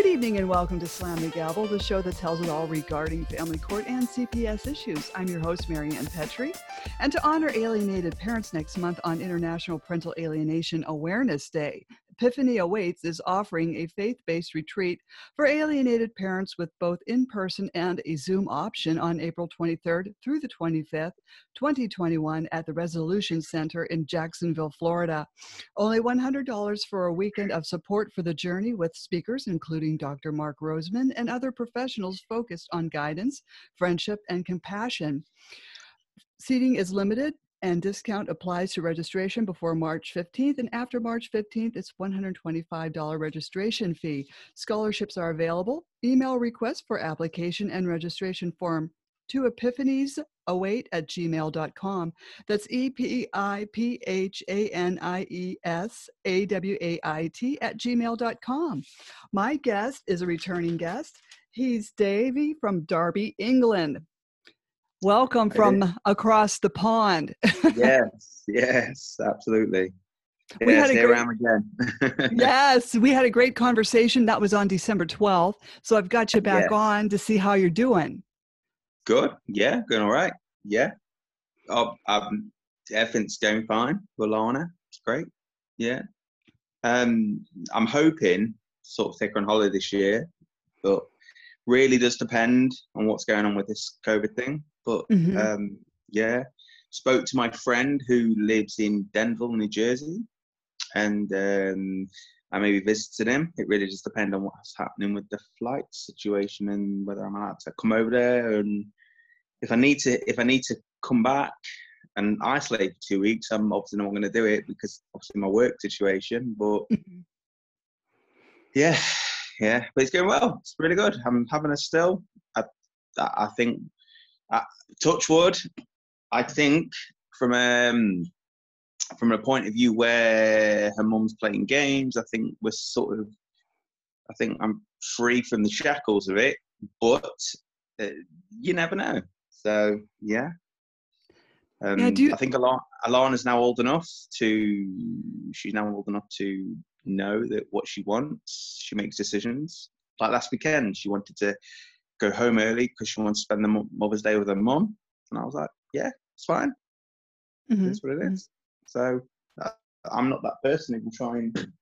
Good evening and welcome to Slam the Gavel, the show that tells it all regarding family court and CPS issues. I'm your host, Marianne Petrie. And to honor alienated parents next month on International Parental Alienation Awareness Day, Epiphany Awaits is offering a faith based retreat for alienated parents with both in person and a Zoom option on April 23rd through the 25th, 2021, at the Resolution Center in Jacksonville, Florida. Only $100 for a weekend of support for the journey with speakers including Dr. Mark Roseman and other professionals focused on guidance, friendship, and compassion. Seating is limited and discount applies to registration before March 15th and after March 15th it's $125 registration fee. Scholarships are available. Email requests for application and registration form to epiphanies await at gmail.com. That's E P I P H A N I E S A W A I T at gmail.com. My guest is a returning guest. He's Davey from Derby, England. Welcome from across the pond. yes, yes, absolutely. We yes, had a great- again. yes, we had a great conversation. That was on December 12th. So I've got you back on to see how you're doing. Good. Yeah, going all right. Yeah. Oh, um, everything's going fine with Lana. It's great. Yeah. Um, I'm hoping sort of take on holiday this year, but really does depend on what's going on with this COVID thing. But Mhm. um, yeah, spoke to my friend who lives in Denville, New Jersey, and um, I maybe visited him. It really just depends on what's happening with the flight situation and whether I'm allowed to come over there. And if I need to, if I need to come back and isolate for two weeks, I'm obviously not going to do it because obviously my work situation. But yeah, yeah, but it's going well. It's really good. I'm having a still. I I think, uh, touch wood. I think from um from a point of view where her mum's playing games, I think we're sort of, I think I'm free from the shackles of it, but uh, you never know. So yeah. Um, Yeah, do you- I think Alana, Alana's now old enough to, she's now old enough to know that what she wants, she makes decisions. Like last weekend, she wanted to go home early because she wanted to spend the Mother's Day with her mum. And I was like, yeah, it's fine. Mhm. That's what it is. So uh, I'm not that person who will try and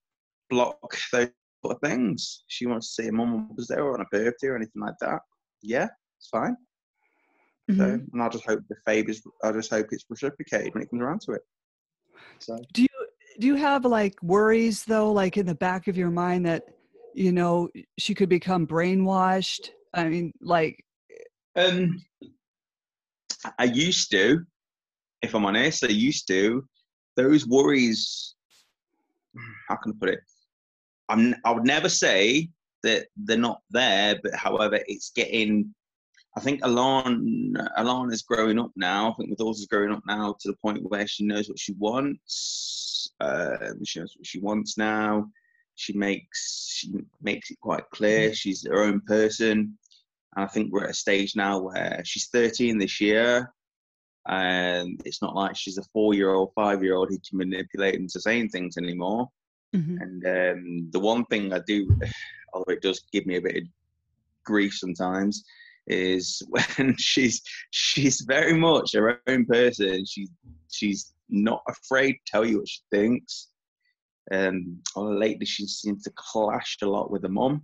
block those sort of things. She wants to see her mum on Mother's Day or on a birthday or anything like that. Yeah, it's fine. So, Mhm. and I just hope the favours. I just hope it's reciprocated when it comes around to it. So Do you do you have like worries though, like in the back of your mind that you know she could become brainwashed? I mean, like, Um, I used to, if I'm honest, I used to. Those worries, how can I put it? I'm, I would never say that they're not there, but however, it's getting. I think Alana, Alana's growing up now. I think with is growing up now to the point where she knows what she wants. Um, she knows what she wants now. She makes she makes it quite clear she's her own person. And I think we're at a stage now where she's 13 this year, and it's not like she's a four-year-old, five-year-old who can manipulate into saying things anymore. mhm. And um, the one thing I do, although it does give me a bit of grief sometimes, is when she's she's very much her own person. She's she's not afraid to tell you what she thinks. Um, lately she seems to clash a lot with her mum.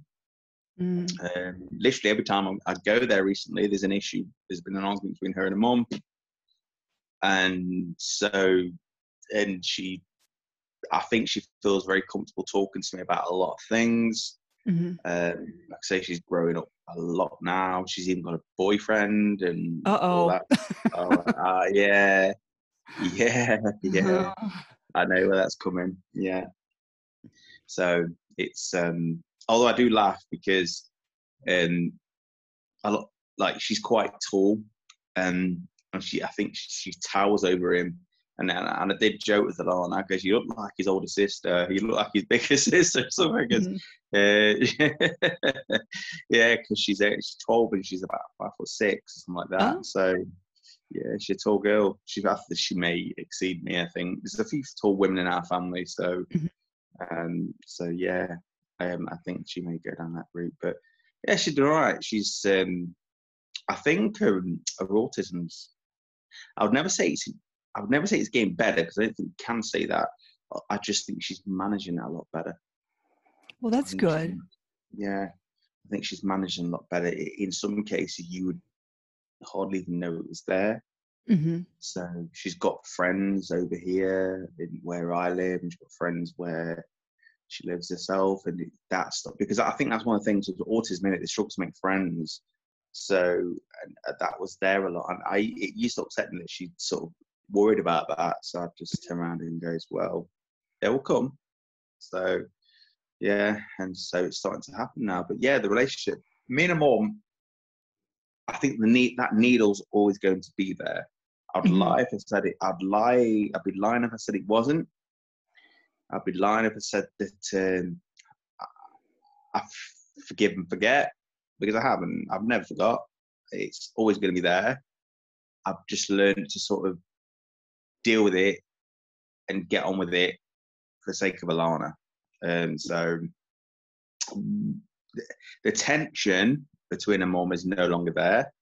Mm. Um, literally every time I, I go there recently, there's an issue. There's been an argument between her and her mum, and so, and she, I think she feels very comfortable talking to me about a lot of things. Mhm. Um, like I say, she's growing up a lot now. She's even got a boyfriend and Uh-oh. all that. Oh, uh, yeah, yeah, yeah. Uh, I know where that's coming. Yeah. So it's um although I do laugh because um a lot like she's quite tall um and she I think she, she towers over him and then, and I did joke with Alana because you look like his older sister, you look like his bigger sister or something. 'cause, mhm. uh, yeah, because she's uh, she's twelve and she's about five or six something like that. Oh. So yeah, she's a tall girl. She she may exceed me. I think there's a few tall women in our family. So Mhm. um, so yeah, Um, I think she may go down that route, but yeah, she's all right. She's, um, I think um, her autism's. I would never say it's. I would never say it's getting better because I don't think you can say that. I just think she's managing that a lot better. Well, that's good. She, yeah, I think she's managing a lot better. In some cases, you would hardly even know it was there. Mm-hmm. So she's got friends over here in where I live, and she's got friends where she lives herself, and that stuff. Because I think that's one of the things with autism, it, they struggle to make friends. So and uh, that was there a lot, and I it used to upset me that she sort of worried about that. So I just turn around and goes, "Well, they will come." So yeah, and so it's starting to happen now. But yeah, the relationship, me and a mom, I think the need that needle's always going to be there. I'd mm-hmm. lie if I said it. I'd lie. I'd be lying if I said it wasn't. I'd be lying if I said that um, I forgive and forget because I haven't. I've never forgot. It's always going to be there. I've just learned to sort of deal with it and get on with it for the sake of Alana. And so the tension between a mom is no longer there,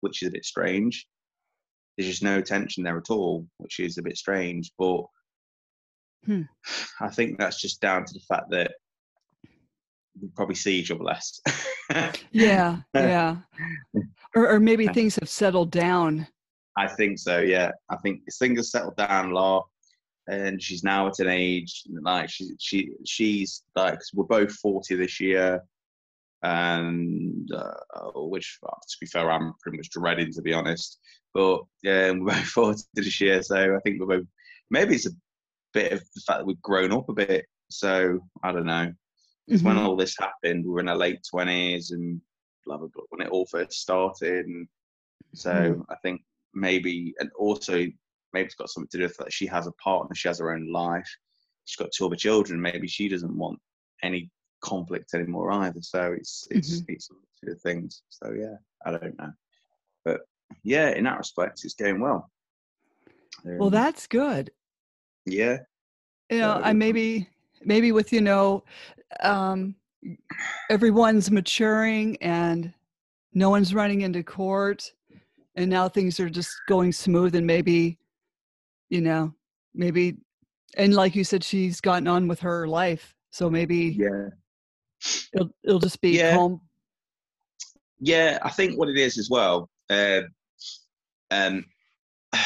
which is a bit strange there's just no tension there at all, which is a bit strange. But hmm. I think that's just down to the fact that we probably see each other less. yeah, yeah. Or, or maybe things have settled down. I think so. Yeah, I think things have settled down a lot, and she's now at an age like she she she's like we're both forty this year, and uh, which to be fair, I'm pretty much dreading to be honest. But yeah, we're both forward to this year, so I think we're both. Maybe it's a bit of the fact that we've grown up a bit. So I don't know. Because mm-hmm. when all this happened, we were in our late twenties and blah blah blah. When it all first started, and so mm-hmm. I think maybe, and also maybe it's got something to do with that she has a partner, she has her own life, she's got two other children. Maybe she doesn't want any conflict anymore either. So it's it's mm-hmm. it's two things. So yeah, I don't know, but yeah, in that respect, it's going well. Um, well, that's good. Yeah. You know, I maybe maybe with you know, um, everyone's maturing and no one's running into court, and now things are just going smooth, and maybe, you know, maybe, and like you said, she's gotten on with her life, so maybe yeah, it'll it'll just be yeah. calm. Yeah, I think what it is as well. Uh, um,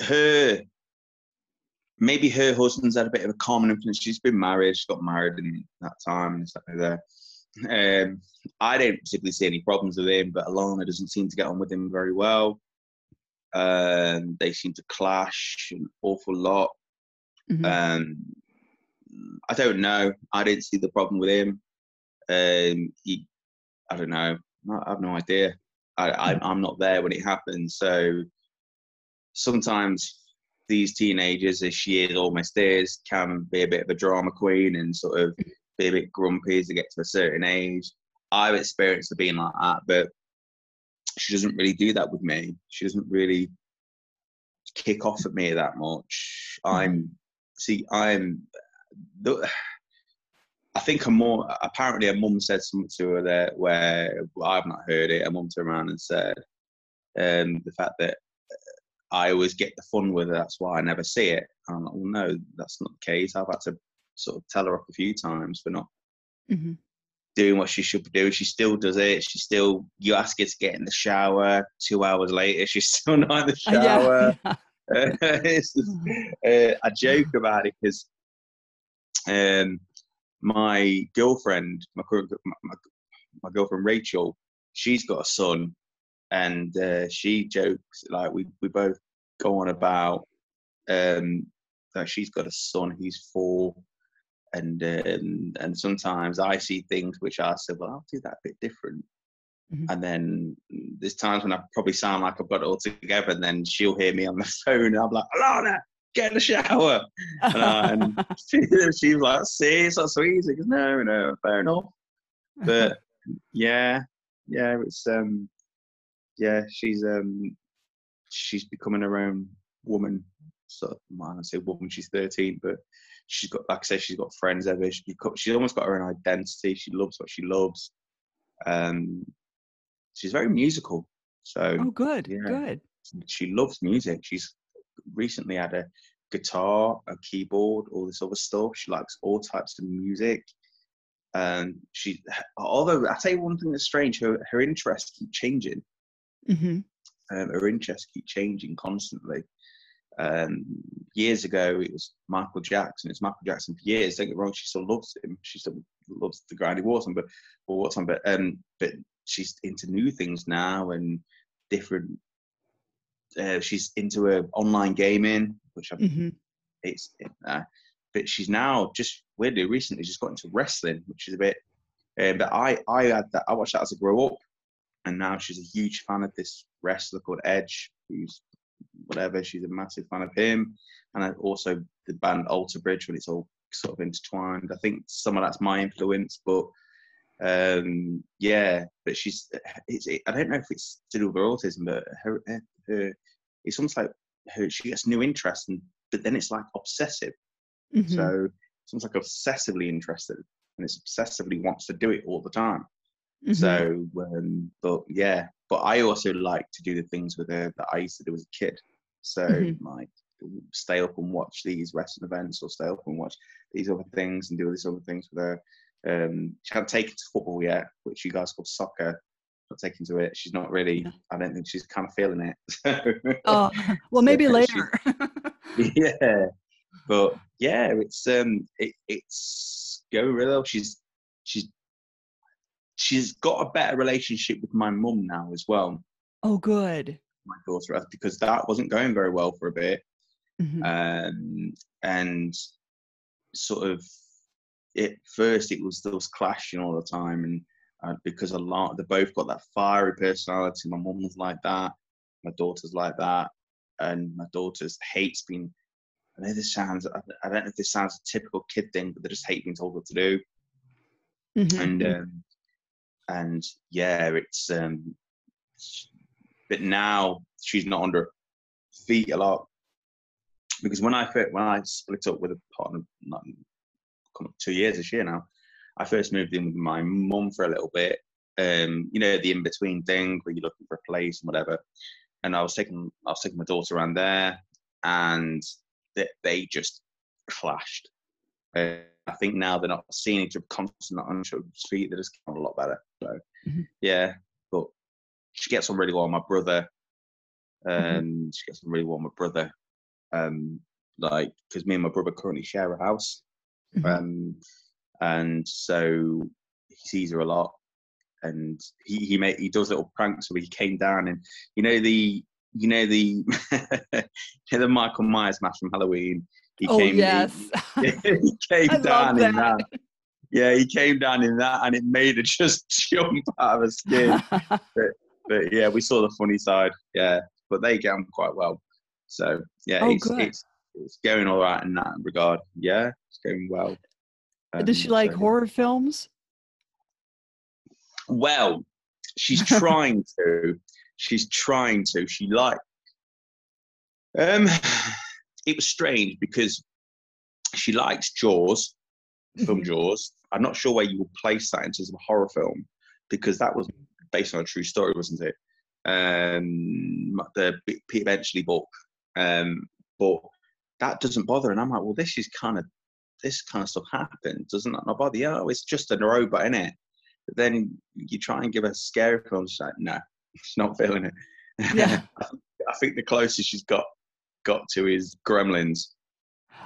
her maybe her husband's had a bit of a common influence. She's been married, she's got married in that time and stuff like that. Um, I don't particularly see any problems with him, but Alana doesn't seem to get on with him very well. Um, they seem to clash an awful lot. Mm-hmm. Um, I don't know. I didn't see the problem with him. Um, he, I don't know. I have no idea. I, I, I'm not there when it happens. So sometimes these teenagers, as she is almost is, can be a bit of a drama queen and sort of be a bit grumpy as they get to a certain age. I've experienced the being like that, but she doesn't really do that with me. She doesn't really kick off at me that much. I'm mm-hmm. see, I'm the, I think a mum, apparently a mum said something to her there where I've not heard it. A mum turned around and said um, the fact that I always get the fun with it. That's why I never see it. And I'm like, well, no, that's not the case. I've had to sort of tell her off a few times for not mm-hmm. doing what she should be doing. She still does it. She still, you ask her to get in the shower. Two hours later, she's still not in the shower. Uh, yeah, yeah. just, uh, I joke about it because um, my girlfriend, my, my, my girlfriend Rachel, she's got a son, and uh, she jokes like we we both go on about um, that she's got a son who's four, and um, and sometimes I see things which I said, well, I'll do that a bit different. Mm-hmm. And then there's times when I probably sound like I've got it all together, and then she'll hear me on the phone, and I'm like, Alana, get in the shower. And, uh, and she, she, was like, see, it's not so easy. No, no, fair enough. But yeah, yeah, it's, um, yeah, she's, um, she's becoming her own woman. Sort So, I say woman, she's 13, but she's got, like I say, she's got friends ever. She, she's almost got her own identity. She loves what she loves. Um, she's very musical. So, oh, good, yeah, good. She loves music. She's recently had a guitar, a keyboard, all this other stuff. She likes all types of music. And she, although I tell you one thing that's strange, her her interests keep changing. Mm-hmm. Um, her interests keep changing constantly. Um, years ago, it was Michael Jackson. It's Michael Jackson for years. Don't get wrong, she still loves him. She still loves the Grindy Waterson, but or Waterson, but um, but she's into new things now and different. Uh, she's into uh, online gaming, which I've, Mm-hmm. it's uh, but she's now just weirdly recently just got into wrestling, which is a bit. Uh, but I I had that I watched that as I grew up, and now she's a huge fan of this wrestler called Edge, who's whatever. She's a massive fan of him, and also the band Alter Bridge when it's all sort of intertwined. I think some of that's my influence, but um yeah but she's it's it, i don't know if it's to do with her autism but her, her, her it's almost like her she gets new interest and but then it's like obsessive Mm-hmm. so it's almost like obsessively interested and it's obsessively wants to do it all the time Mhm. so um but yeah but i also like to do the things with her that i used to do as a kid so Mhm. like stay up and watch these wrestling events or stay up and watch these other things and do all these other things with her um, she hasn't taken to football yet, which you guys call soccer. Not taken to it. She's not really. Yeah. I don't think she's kind of feeling it. oh, well, maybe she- later. yeah, but yeah, it's um, it, it's going really well. She's she's she's got a better relationship with my mum now as well. oh, good. My daughter because that wasn't going very well for a bit. Mhm. um, and sort of at first it was those clashing all the time and uh, because a lot they both got that fiery personality. My mum was like that my daughter's like that and my daughter's hates being I know this sounds I don't know if this sounds a typical kid thing but they just hate being told what to do. Mhm. and um, and yeah, it's um, but now she's not under feet a lot. Because when I when I split up with a partner, not come up two years this year now, I first moved in with my mum for a little bit. Um, you know, the in between thing where you're looking for a place and whatever. And I was taking I was taking my daughter around there, and they, they just clashed. Uh, I think now they're not seeing each other constantly on each other's feet. They're just getting a lot better. So Mhm. yeah, but she gets on really well with my brother. Um, Mm-hmm. she gets on really well with my brother. Um, like because me and my brother currently share a house. Mhm. Um, and so he sees her a lot. And he he made he does little pranks where he came down and you know the you know the you know the Michael Myers mask from Halloween. He oh, came, yes. he came I love down in that. that. Yeah, he came down in that, and it made her just jump out of her skin. but yeah, we saw the funny side. Yeah, but they get on quite well. So yeah, Oh, it's, good. it's it's going all right in that regard. Yeah, it's going well. Does she Um, like so- horror films? Well, she's trying to. She's trying to. She like. Um, it was strange because she likes Jaws, film Mhm. Jaws. I'm not sure where you would place that in terms of a horror film because that was based on a true story, wasn't it? Um, the Peter Benchley book. Um, but that doesn't bother, and I'm like, well, this is kind of this kind of stuff happens, doesn't that not bother you? Oh, it's just a robot, in it. But then you try and give her a scary film, she's like, no, she's not feeling it. Yeah. I think the closest she's got got to is Gremlins.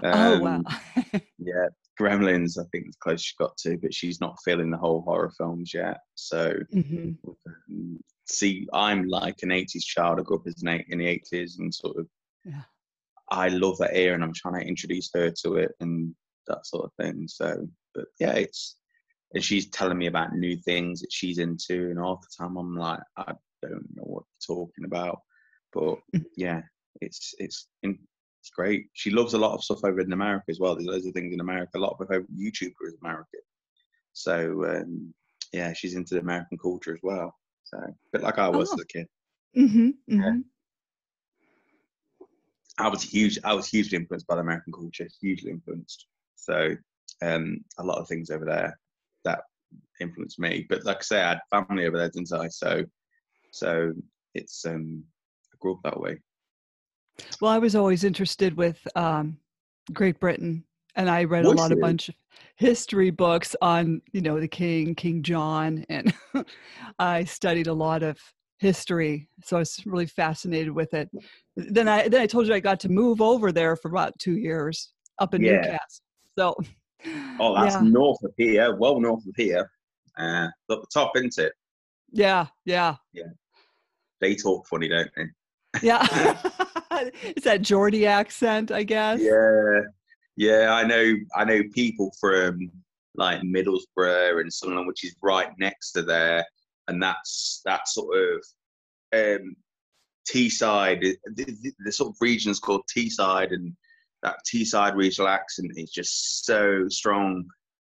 oh, wow. Um, yeah, Gremlins, I think the closest she got to, but she's not feeling the whole horror films yet. So, Mhm. um, see, I'm like an 80s child. I grew up as an eight, in the 80s and sort of, Yeah. I love that era and I'm trying to introduce her to it and that sort of thing. So, but yeah, it's, and she's telling me about new things that she's into, and half the time I'm like, I don't know what you're talking about. But Mhm. yeah, it's it's it's great. She loves a lot of stuff over in America as well. There's loads of things in America. A lot of her YouTuber is American. So um, yeah, she's into the American culture as well. So a bit like I was Oh. as a kid. Mhm, Yeah. I was huge. I was hugely influenced by the American culture. Hugely influenced. So um, a lot of things over there that influenced me. But like I say, I had family over there, didn't I? So so it's um, I grew up that way. Well, I was always interested with um, Great Britain, and I read Was a lot of bunch of history books on you know the King, King John, and I studied a lot of history, so I was really fascinated with it. Then I then I told you I got to move over there for about two years up in Yeah. Newcastle. So Oh, that's yeah, north of here, well north of here. Uh, up the top, isn't it? yeah, yeah, Yeah. They talk funny, don't they? yeah. it's that Geordie accent, I guess. Yeah, yeah. I know. I know people from like Middlesbrough and Sunderland, which is right next to there, and that's that sort of um, Teesside. The, the, the sort of region is called Teesside, and that Teesside regional accent is just so strong.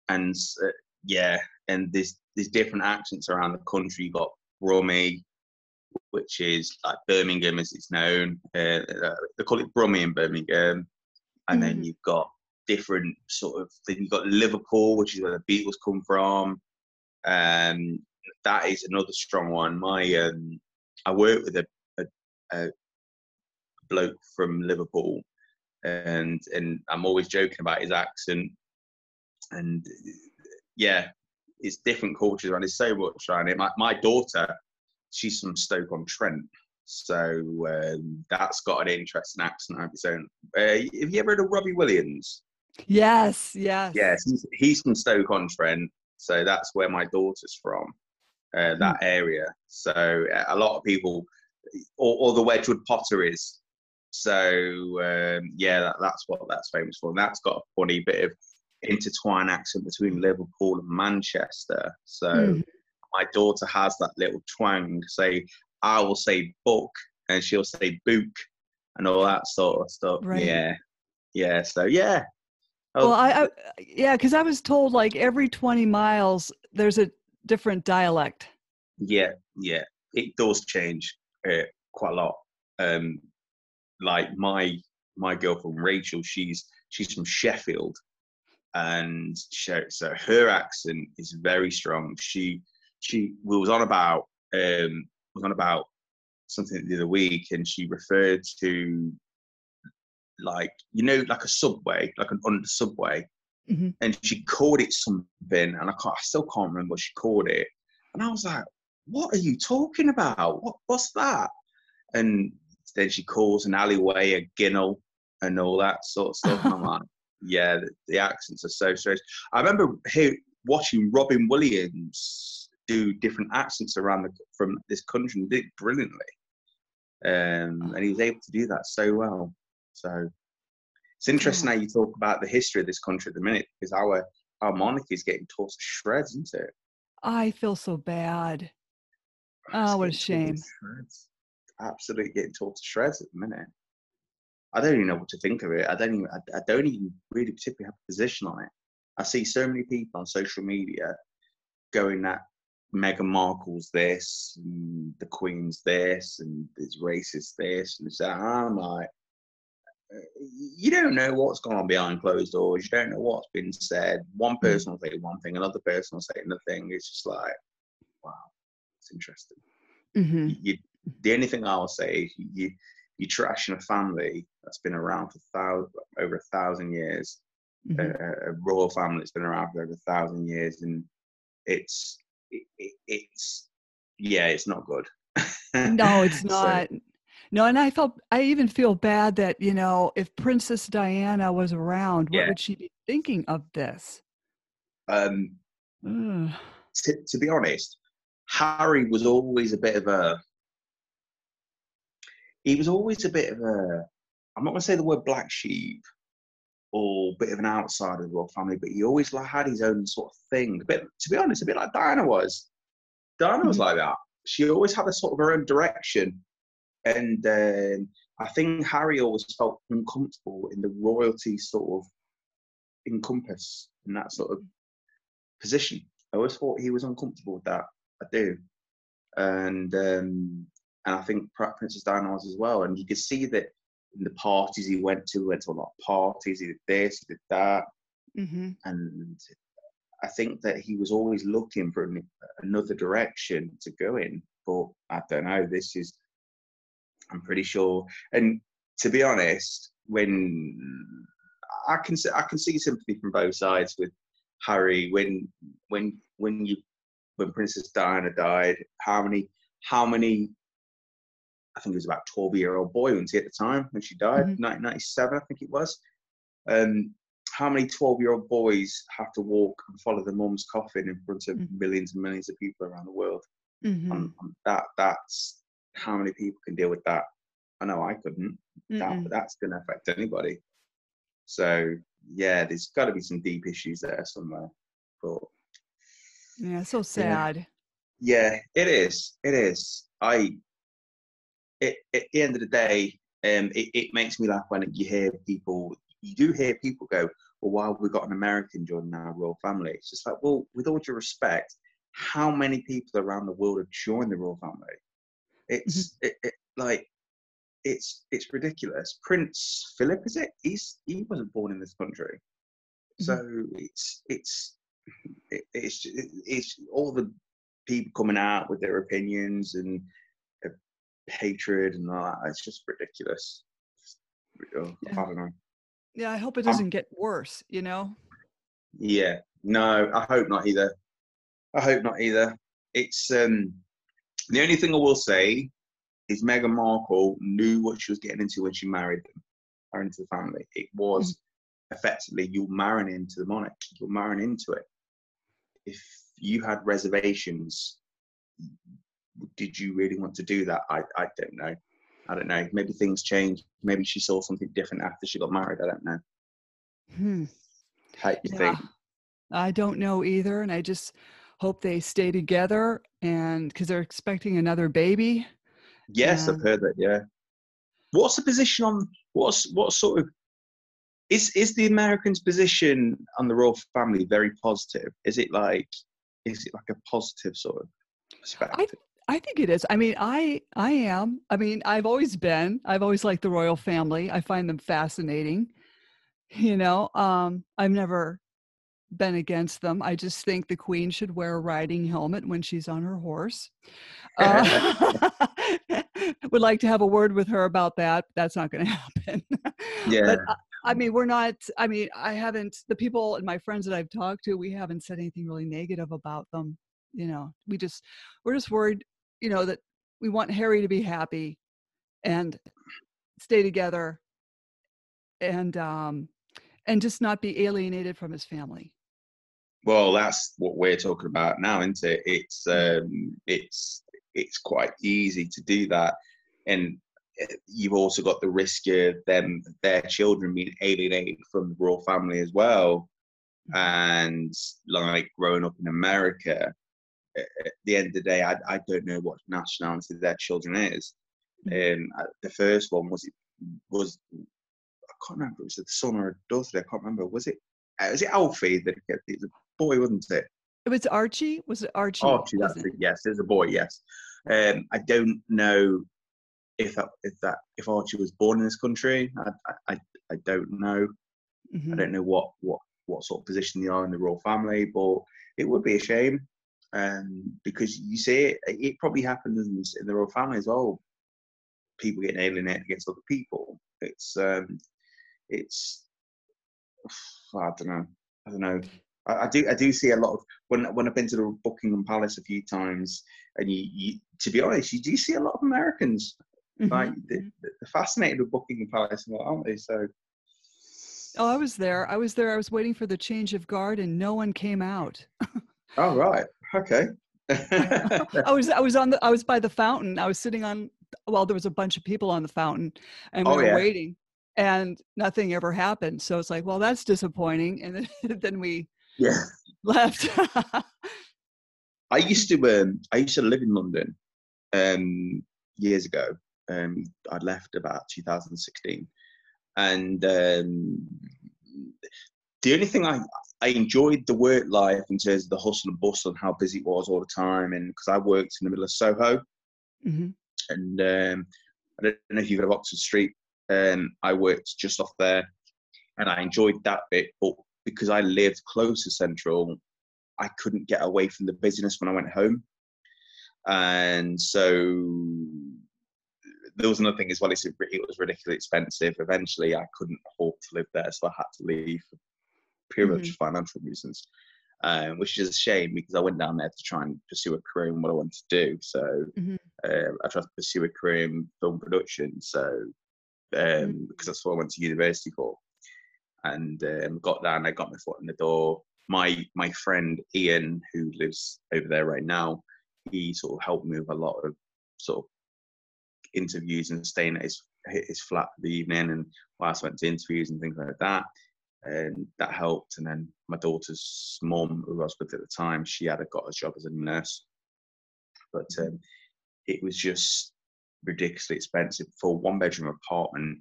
And uh, yeah, and there's there's different accents around the country. You got Brummie, which is like Birmingham as it's known. Uh, uh, they call it Brummie in Birmingham. And then Mhm. you've got different sort of then you've got Liverpool, which is where the Beatles come from. Um, that is another strong one. My um, I work with a, a, a bloke from Liverpool, and and I'm always joking about his accent. And yeah, it's different cultures around. There's so much around it. My my daughter, she's from Stoke on Trent, so um, that's got an interesting accent of its own. Uh, have you ever heard of Robbie Williams? Yes, yes. Yes, he's, he's from Stoke on Trent, so that's where my daughter's from, uh, that area. So uh, a lot of people, or, or the Wedgwood potteries. So um, yeah, that, that's what that's famous for. And that's got a funny bit of intertwined accent between Liverpool and Manchester. So Mhm. my daughter has that little twang. Say I will say book, and she'll say book, and all that sort of stuff. Right. Yeah, yeah. So yeah. Oh, Well, I, I yeah, because I was told like every 20 miles there's a different dialect. Yeah, yeah, it does change uh, quite a lot. Um, like my my girlfriend Rachel, she's she's from Sheffield, and she, so her accent is very strong. She she was on about um was on about something the other week, and she referred to like you know like a subway, like an under subway, Mhm. and she called it something, and I can't, I still can't remember what she called it, and I was like, "What are you talking about? What what's that?" And then she calls an alleyway a ginnel and all that sort of stuff. And I'm like, "Yeah, the, the accents are so strange." I remember hear, watching Robin Williams do different accents around the, from this country and did it brilliantly, um, and he was able to do that so well. So it's interesting how you talk about the history of this country at the minute because our our monarchy is getting torn to shreds, isn't it? I feel so bad. Ah, it's Oh, what a shame. Absolutely getting torn to shreds at the minute. I don't even know what to think of it. I don't even. I, I don't even really particularly have a position on it. I see so many people on social media going that Meghan Markle's this, and the Queen's this, and this racist this, and that. I'm like, you don't know what's going on behind closed doors. You don't know what's been said. One Mm. person will say one thing, another person will say another thing. It's just like, wow, it's interesting. hmm You, the only thing I'll say is you, you trashing a family that's been around for thousand, over a thousand years, hmm a, a royal family that's been around for over a thousand years, and it's it, it, it's yeah, it's not good. No, it's So, not. No, and I felt I even feel bad that, you know, if Princess Diana was around, what would she be thinking of this? um, to, to be honest, Harry was always a bit of a. He was always a bit of a. I'm not going to say the word black sheep, or bit of an outsider of the royal family, but he always like had his own sort of thing. But to be honest, a bit like Diana was. Diana was Mhm. like that. She always had a sort of her own direction, and um, I think Harry always felt uncomfortable in the royalty sort of encompass in that sort of position. I always thought he was uncomfortable with that. I do, and um, and I think Pri- Princess Diana was as well. And you could see that in the parties he went to, he went to a lot of parties. He did this, he did that. Mm-hmm. and I think that he was always looking for an, another direction to go in. But I don't know. This is, I'm pretty sure. And to be honest, when I can see, I can see sympathy from both sides with Harry. When when when you when Princess Diana died, how many how many I think it was about 12 year old boy, wasn't he, at the time when she died, Mhm. 1997, I think it was. Um, how many 12 year old boys have to walk and follow their mum's coffin in front of Mhm. millions and millions of people around the world? Mm-hmm. And that that's how many people can deal with that. I know I couldn't. That, that's going to affect anybody. So, yeah, there's got to be some deep issues there somewhere. But Yeah, so sad. yeah, it is. It is. I. It, at the end of the day, um, it, it makes me laugh when you hear people. You do hear people go, "Well, why have we got an American joining our royal family?" It's just like, well, with all due respect, how many people around the world have joined the royal family? It's it, it, like it's it's ridiculous. Prince Philip, is it? He's he wasn't born in this country, so it's it's it, it's it's all the people coming out with their opinions and uh, hatred and all that. It's just ridiculous. Oh, I Yeah. don't know. Yeah, I hope it Um, doesn't get worse, you know? Yeah, no, I hope not either. I hope not either. It's um the only thing I will say is Meghan Markle knew what she was getting into when she married them, or into the family. It was effectively you're marrying into the monarch. You're marrying into it. If you had reservations, did you really want to do that? I, I don't know. I don't know. Maybe things changed. Maybe she saw something different after she got married. I don't know. Hmm. How do you Yeah, think? I don't know either. And I just hope they stay together and because they're expecting another baby. Yes, I've heard that. Yeah. What's the position on what's what sort of is is the Americans' position on the royal family very positive? Is it like is it like a positive sort of perspective? I think it is. I mean, I I am. I mean, I've always been. I've always liked the royal family. I find them fascinating. You know, um, I've never been against them. I just think the queen should wear a riding helmet when she's on her horse. Uh, would like to have a word with her about that. That's not going to happen. yeah. But I, I mean, we're not. I mean, I haven't. The people and my friends that I've talked to, we haven't said anything really negative about them. You know, we just we're just worried. You know that we want Harry to be happy and stay together, and um, and just not be alienated from his family. Well, that's what we're talking about now, isn't it? It's um, it's it's quite easy to do that, and uh, you've also got the risk of them their children being alienated from the royal family as well, and like growing up in America. At the end of the day, I, I don't know what nationality their children is. Um, uh, the first one was it was I can't remember. Was it the son or a daughter? I can't remember. Was it? Was it Alfie that it was boy, wasn't it? It was Archie. Was it Archie? Archie, that's wasn't it. Yes, there's a boy. Yes. Um, I don't know if that if that if Archie was born in this country. I I, I, don't know. it? Mhm. I don't know what what what sort of position they are in the royal family, but it would be a shame. Um, because you see it, it probably happens in the royal family as well. People getting alienated against other people. It's um, it's I don't know. I don't know. I, I do I do see a lot of when when I've been to the Buckingham Palace a few times, and you, you to be honest, you do see a lot of Americans Mhm, like they, mhm. they're fascinated with Buckingham Palace, and what, aren't they? So Oh, I was there. I was there. I was waiting for the change of guard, and no one came out. oh right, okay. I was I was on the I was by the fountain. I was sitting on well, there was a bunch of people on the fountain and we Oh, were yeah. waiting and nothing ever happened. So it's like, well, that's disappointing. And then, then we yeah. left. I used to um I used to live in London um years ago. Um I'd left about 2016. And um the only thing I I enjoyed the work life in terms of the hustle and bustle and how busy it was all the time and because I worked in the middle of Soho Mhm. and um I don't know if you've heard of Oxford Street. Um I worked just off there and I enjoyed that bit, but because I lived close to Central, I couldn't get away from the business when I went home. And so there was another thing as well. It was ridiculously expensive. Eventually, I couldn't afford to live there, so I had to leave for pure mm-hmm. financial reasons, um, which is a shame because I went down there to try and pursue a career in what I wanted to do. So mm-hmm. uh, I tried to pursue a career in film production. So um, mm-hmm. because that's what I went to university for, and um, got and I got my foot in the door. My my friend Ian, who lives over there right now, he sort of helped me with a lot of sort of interviews and staying at his his flat for the evening and whilst I went to interviews and things like that. And that helped. And then my daughter's mom, who I was with at the time, she had a, got a job as a nurse. But um, it was just ridiculously expensive for a one bedroom apartment.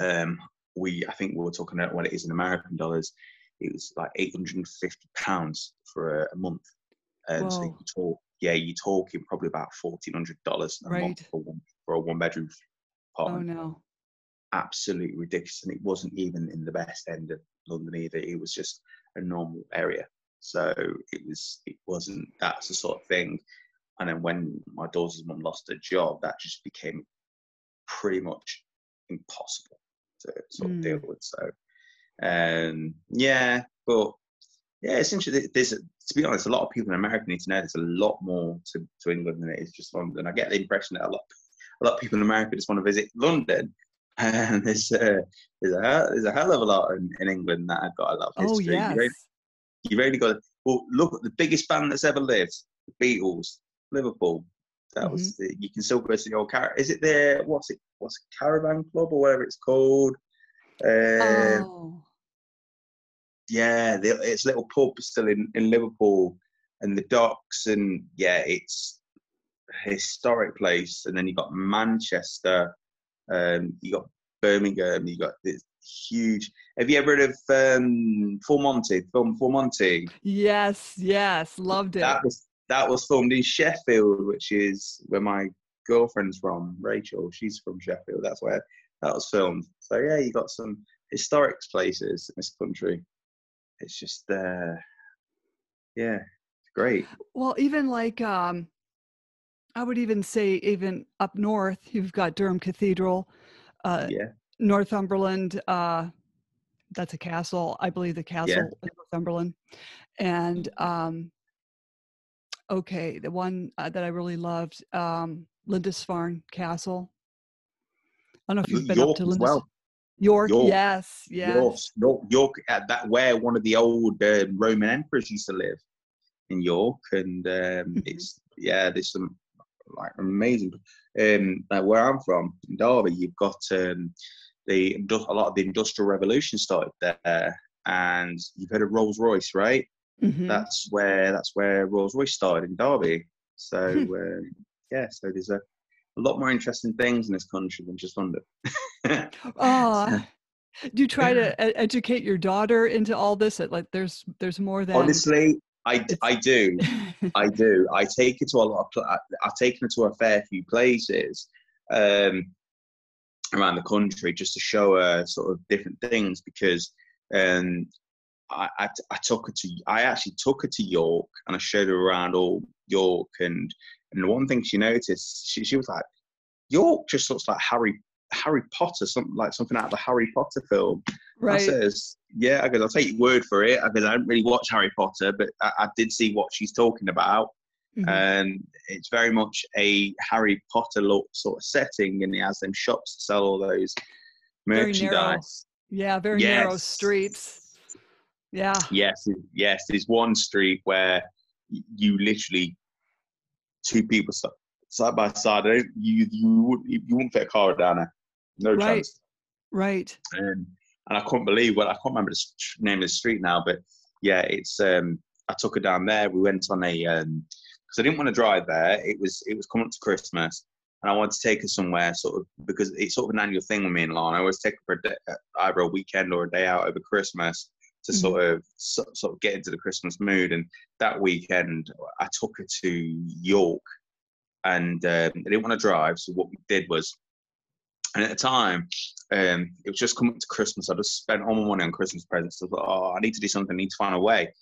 Um, we, I think we were talking about what it is in American dollars. It was like 850 pounds for a, a month. And so you talk, yeah, you're talking probably about fourteen hundred dollars a right. month for one for a one bedroom oh, apartment. Oh no. Absolutely ridiculous. And it wasn't even in the best end of London either. It was just a normal area. So it was it wasn't that's the sort of thing. And then when my daughter's mum lost her job, that just became pretty much impossible to sort of mm. deal with. So um yeah, but yeah, it's interesting. there's to be honest, a lot of people in America need to know there's a lot more to, to England than it is just London. I get the impression that a lot a lot of people in America just want to visit London, and there's uh, there's a there's a hell of a lot in, in England that I've got a lot of oh, history. Oh yes. You've only got well, look at the biggest band that's ever lived, the Beatles, Liverpool. That mm-hmm. was the, you can still go to the old car. Is it there? What's it? What's it, Cavern Club or whatever it's called? Uh, oh yeah, the, it's a little pub still in, in Liverpool and the docks, and yeah, it's a historic place. And then you got Manchester, um, you got Birmingham, you got this huge. Have you ever heard of um, Full Monty? Film Full Monty. Yes, yes, loved it. That was that was filmed in Sheffield, which is where my girlfriend's from. Rachel, she's from Sheffield. That's where that was filmed. So yeah, you got some historic places in this country it's just uh yeah it's great well even like um i would even say even up north you've got durham cathedral uh yeah northumberland uh that's a castle i believe the castle yeah. in northumberland and um okay the one uh, that i really loved um lindisfarne castle i don't know if you've been York up to Lindis- well. York, York, yes, yes. York, York, at that where one of the old uh, Roman emperors used to live in York, and um, mm-hmm. it's yeah, there's some like amazing. Um, where I'm from, in Derby, you've got um, the a lot of the industrial revolution started there, and you've heard of Rolls Royce, right? Mm-hmm. That's where that's where Rolls Royce started in Derby. So um, yeah, so there's a a lot more interesting things in this country than just London. oh, do you try to educate your daughter into all this? Like, there's there's more than honestly. I, I do, I do. I take her to a lot of. I've taken her to a fair few places um, around the country just to show her sort of different things because um, I, I, I, took her to I actually took her to York and I showed her around all York and and the one thing she noticed, she, she was like, York just looks like Harry Harry Potter, something like something out of a Harry Potter film. Right. I says, yeah, I goes, I'll take your word for it. I goes, I don't really watch Harry Potter, but I, I did see what she's talking about. Mm-hmm. And it's very much a Harry Potter look sort of setting, and he has them shops to sell all those merchandise. Yeah, very yes. narrow streets. Yeah. Yes, yes. There's one street where you literally two people side by side. You you would you wouldn't fit a car down there. No right. chance. Right. And and I couldn't believe well I can't remember the name of the street now, but yeah, it's um I took her down there. We went on a um because I didn't want to drive there. It was it was coming up to Christmas. And I wanted to take her somewhere, sort of, because it's sort of an annual thing with me and Lana. I always take her for a day, either a weekend or a day out over Christmas to mm-hmm. sort of so, sort of get into the Christmas mood. And that weekend, I took her to York, and um, I didn't want to drive. So what we did was, and at the time, um, it was just coming to Christmas. I just spent all my money on Christmas presents. I thought, oh, I need to do something. I need to find a way.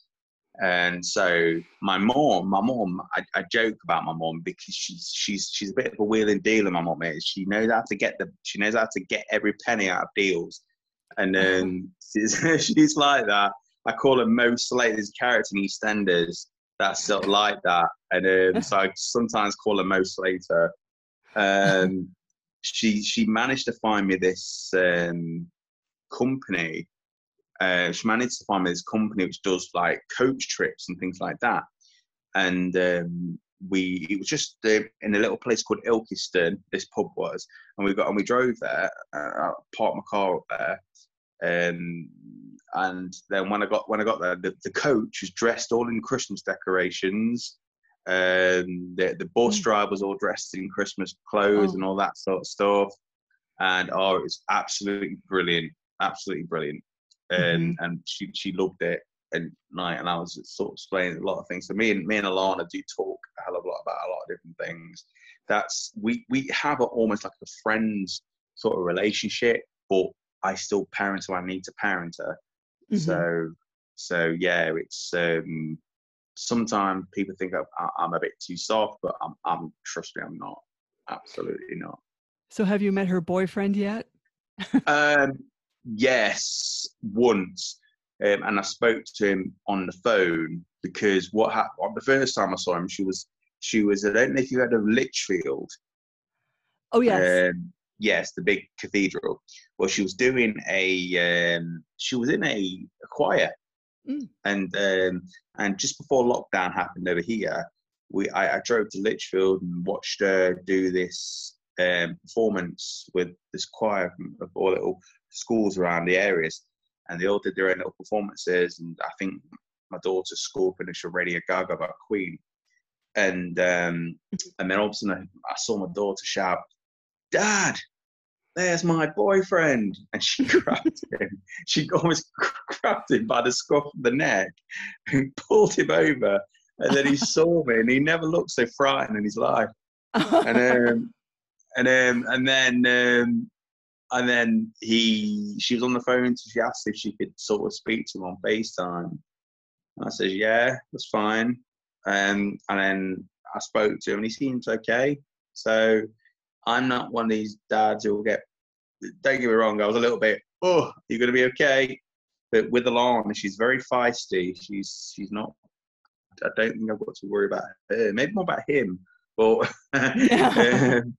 And so my mom, my mom, I, I joke about my mom because she's she's she's a bit of a wheeling dealer. My mom is. She knows how to get the. She knows how to get every penny out of deals, and then she's, she's like that. I call her Mo Slater's character in EastEnders. That's sort of like that, and um, so I sometimes call her Mo Slater. Um, she she managed to find me this um, company uh, she managed to find me this company which does like coach trips and things like that. And um, we it was just uh, in a little place called Ilkeston. This pub was, and we got and we drove there. Uh, parked my car up there, um, and then when I got when I got there, the, the coach was dressed all in Christmas decorations. Um, the the bus mm. driver was all dressed in Christmas clothes oh. and all that sort of stuff. And oh, it was absolutely brilliant, absolutely brilliant and mm-hmm. and she she loved it and night and I was sort of explaining a lot of things. So me and me and Alana do talk a hell of a lot about a lot of different things. That's we we have a, almost like a friends sort of relationship, but I still parent who I need to parent her. Mm-hmm. So so yeah, it's um sometimes people think I'm, I'm a bit too soft, but I'm I'm trust me, I'm not. Absolutely not. So have you met her boyfriend yet? um yes, once. Um, and I spoke to him on the phone because what happened the first time I saw him, she was she was I don't know if you heard of Lichfield. Oh yes. Um, yes, the big cathedral. Well, she was doing a um, she was in a, a choir, mm. and um, and just before lockdown happened over here, we I, I drove to Lichfield and watched her do this um, performance with this choir of all little schools around the areas, and they all did their own little performances. And I think my daughter's school finished a Radio Ga Ga about Queen, and um, and then all of a sudden I, I saw my daughter shout, "Dad, there's my boyfriend. And she grabbed him. She almost grabbed him by the scruff of the neck and pulled him over. And then he saw me and he never looked so frightened in his life. And um, and um, and then um, and then he she was on the phone so she asked if she could sort of speak to him on FaceTime. And I said, Yeah, that's fine. Um, and then I spoke to him and he seems okay. So I'm not one of these dads who will get don't get me wrong, I was a little bit, oh, you're gonna be okay. But with Alana, she's very feisty. She's she's not I don't think I've got to worry about her. Maybe more about him. But um,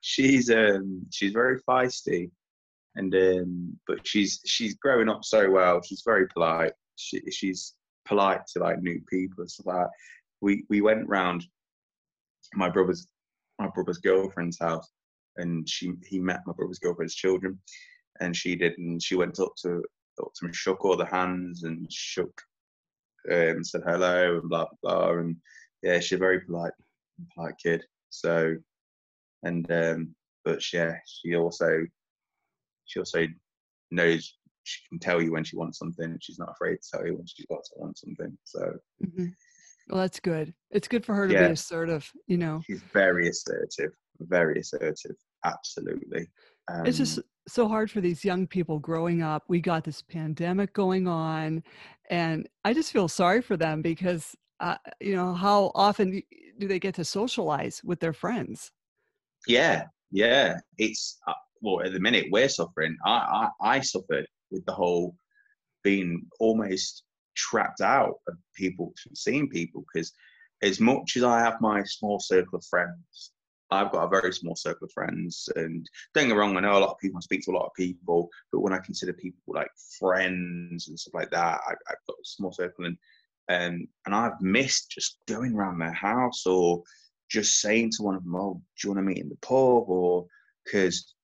she's um she's very feisty, and um but she's she's growing up so well. She's very polite. She, she's polite to like new people and stuff like that. We we went round my brother's my brother's girlfriend's house, and she he met my brother's girlfriend's children, and she did, and she went up to up to him, shook all the hands, and shook, um, said hello, and blah blah blah, and yeah, she's a very polite polite kid. So and um, but yeah, she also she also knows she can tell you when she wants something. and She's not afraid to tell you when she's got to want something. So. Mm-hmm. Well, that's good. It's good for her to yeah. be assertive, you know. She's very assertive, very assertive. Absolutely. Um, it's just um, so hard for these young people growing up. We got this pandemic going on, and I just feel sorry for them because, uh, you know, how often do they get to socialize with their friends? Yeah, yeah. It's uh, well at the minute we're suffering. I, I I suffered with the whole being almost trapped out of people seeing people because as much as I have my small circle of friends, I've got a very small circle of friends. And don't get wrong, I know a lot of people, I speak to a lot of people, but when I consider people like friends and stuff like that, I, have got a small circle and um, and I've missed just going around their house or just saying to one of them, "Oh, do you want to meet in the pub?" Or because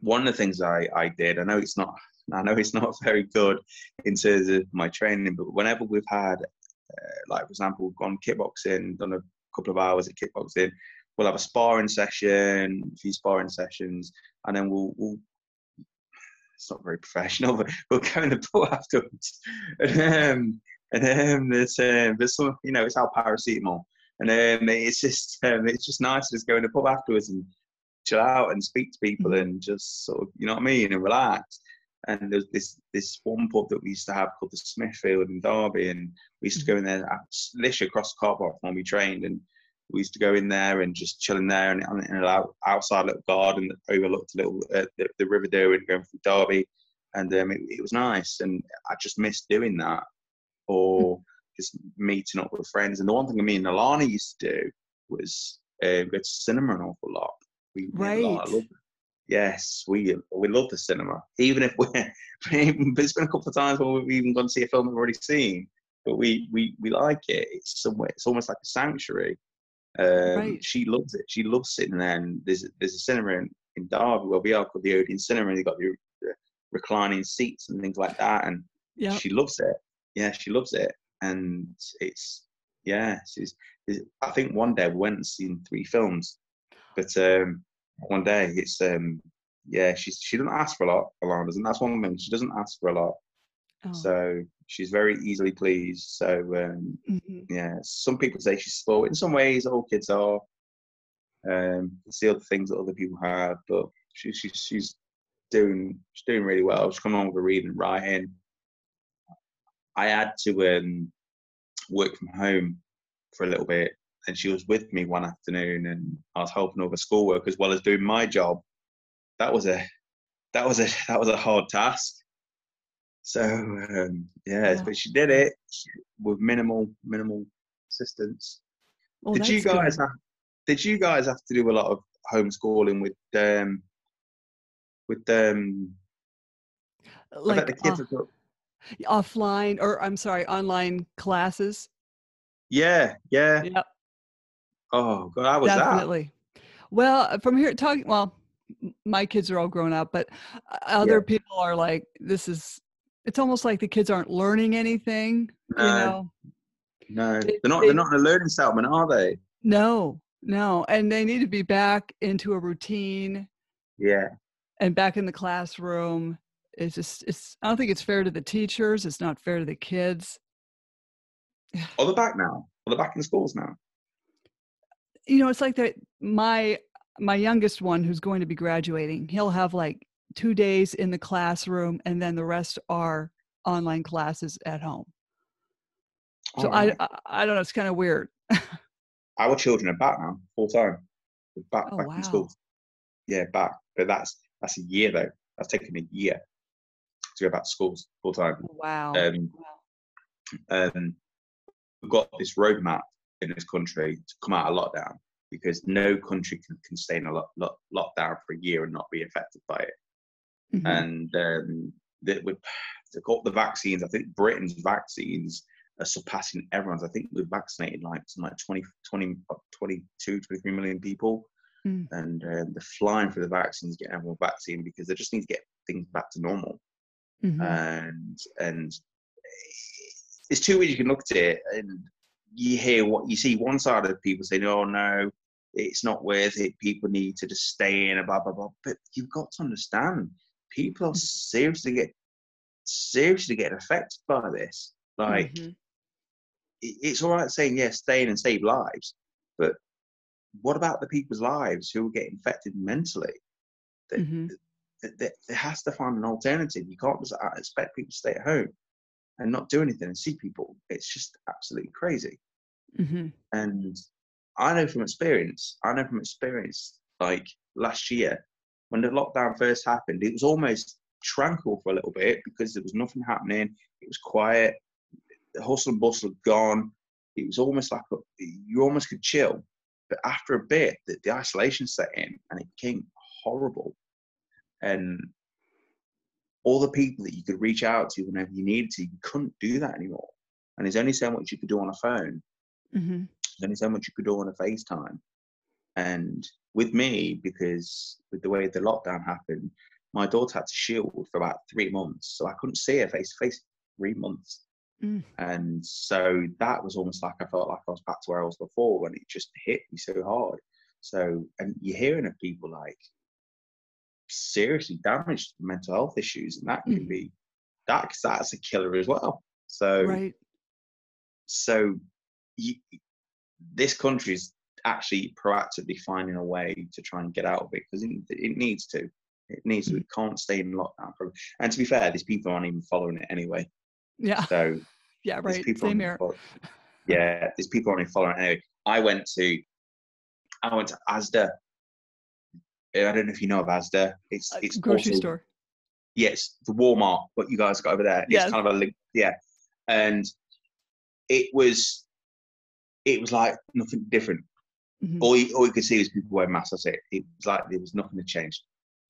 one of the things I I did, I know it's not, I know it's not very good in terms of my training, but whenever we've had, uh, like for example, we've gone kickboxing, done a couple of hours at kickboxing, we'll have a sparring session, a few sparring sessions, and then we'll, we'll it's not very professional, but we'll go in the pub afterwards. And, um, and um, there's, um, there's some, you know, it's our paracetamol and um, it's just um, it's just nice to just go in the pub afterwards and chill out and speak to people Mhm. and just sort of, you know what I mean, and relax. And there's this this one pub that we used to have called the Smithfield in Derby, and we used to go in there literally across the car park when we trained, and we used to go in there and just chill in there and in an out, outside little garden that overlooked a little uh, the, the River Derwent going through Derby, and um, it, it was nice, and I just missed doing that, or just meeting up with friends. And the one thing me and Alana used to do was uh, go to cinema an awful lot. We, we had a lot- I Right. Yes, we we love the cinema. Even if we're, there's been a couple of times when we've even gone to see a film we've already seen, but we we we like it. It's somewhere. It's almost like a sanctuary. Um, Right. She loves it. She loves sitting there. And there's there's a cinema in, in Derby where we are called the Odeon Cinema, and they've got the, the reclining seats and things like that. And Yeah. she loves it. Yeah, she loves it, and it's yeah. She's, I think one day we went and seen three films, but um, one day it's um, yeah. She's she doesn't ask for a lot, Alana doesn't. That's one thing. She doesn't ask for a lot, Oh. so she's very easily pleased. So um, Mhm. yeah, some people say she's spoiled. In some ways, all kids are. Um, see other things that other people have, but she, she, she's doing she's doing really well. She's coming on with her reading and writing. I had to um, work from home for a little bit, and she was with me one afternoon, and I was helping her schoolwork as well as doing my job. That was a that was a that was a hard task. So um, yeah, but she did it with minimal minimal assistance. Well, did you good. guys have Did you guys have to do a lot of homeschooling with um with um? Like the kids uh, offline or I'm sorry, online classes? yeah, yeah. Yep. Oh god, I was that? Definitely. Well, uh, from here talking, well, my kids are all grown up, but uh, other Yeah. people are like, this is, it's almost like the kids aren't learning anything, you No. know? No, They- they're not. they- They're not in a learning settlement, are they? No, no. And they need to be back into a routine Yeah. and back in the classroom. It's just, it's, I don't think it's fair to the teachers. It's not fair to the kids. Oh, they're back now. Well, they're back in schools now. You know it's like that my my youngest one who's going to be graduating he'll have like two days in the classroom and then the rest are online classes at home so I, Alright. I i don't know it's kind of weird Our children are back now, full time. Back, Oh, back wow. in schools. Yeah, back. But that's that's a year though. That's taken a year to go back to schools full time. wow Um, wow um, we've got this roadmap in this country to come out of lockdown because no country can, can stay in a lock, lockdown for a year and not be affected by it. Mhm. And um, that got the vaccines. I think Britain's vaccines are surpassing everyone's. I think we've vaccinated like some like 20, 20, 22, 23 million people. Mm. And um, they're flying for the vaccines, getting everyone vaccine because they just need to get things back to normal Mhm. and and it's two ways you can look at it and you hear what you see one side of people saying oh no it's not worth it people need to just stay in and blah blah blah but you've got to understand people are seriously get seriously getting affected by this like Mhm. it- it's all right saying yes stay in and save lives but what about the people's lives who are getting infected mentally that Mhm. th- th- there has to find an alternative. You can't just uh, expect people to stay at home and not do anything and see people. It's just absolutely crazy. Mhm. And I know from experience, I know from experience, like last year when the lockdown first happened, it was almost tranquil for a little bit because there was nothing happening. It was quiet. The hustle and bustle had gone. It was almost like a, you almost could chill. But after a bit, the, the isolation set in and it became horrible. And all the people that you could reach out to whenever you needed to, you couldn't do that anymore. And there's only so much you could do on a phone. Mhm. There's only so much you could do on a FaceTime. And with me, because with the way the lockdown happened, my daughter had to shield for about three months. So I couldn't see her face to face three months. Mm. And so that was almost like I felt like I was back to where I was before when it just hit me so hard. So, and you're hearing of people like seriously damaged mental health issues, and that can Mhm. be that that's a killer as well. So, right so you, this is actually proactively finding a way to try and get out of it because it, it needs to. It needs to. It can't stay in lockdown. For, and to be fair, these people aren't even following it anyway. Yeah. So yeah, right. people Same here. follow- yeah, these people aren't even following it anyway. I went to, I went to Asda. I don't know if you know of Asda. It's Uh, it's grocery store. Yes, the Walmart. What you guys got over there? Yes. It's kind of a link. Yeah, and it was, it was like nothing different. Mhm. All you, all you could see was people wearing masks. That's it. It was like there was nothing that changed.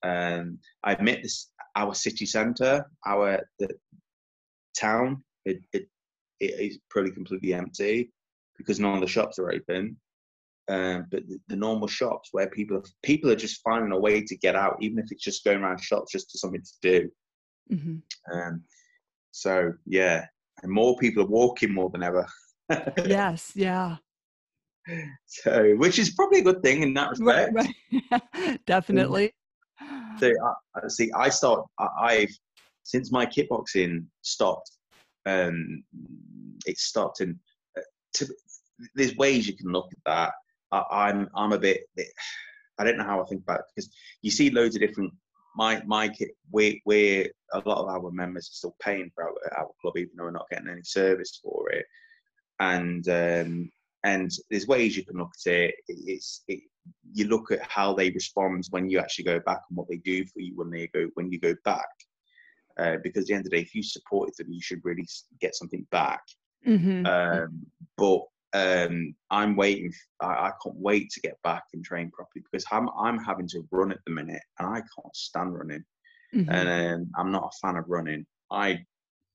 Um, I admit this. Our city centre, our the town, it, it it is probably completely empty because none of the shops are open. Um, but the, the normal shops where people are, people are just finding a way to get out, even if it's just going around shops just to something to do. Mhm. Um, so yeah, and more people are walking more than ever. Yes. Yeah. So, which is probably a good thing in that respect. Right. Right. Definitely. So, I, I see, I start. I, I've since my kickboxing stopped. Um, it stopped, and uh, to, there's ways you can look at that. I, I'm, I'm a bit. I don't know how I think about it because you see loads of different. My, my kit. We, we, a lot of our members are still paying for our, our club, even though we're not getting any service for it. And um, and there's ways you can look at it. It's it, you look at how they respond when you actually go back and what they do for you when they go when you go back. Uh, because at the end of the day, if you supported them, you should really get something back. Mhm. Um, but um, I'm waiting. I can't wait to get back and train properly because I'm I'm having to run at the minute, and I can't stand running. Mhm. And um, I'm not a fan of running. I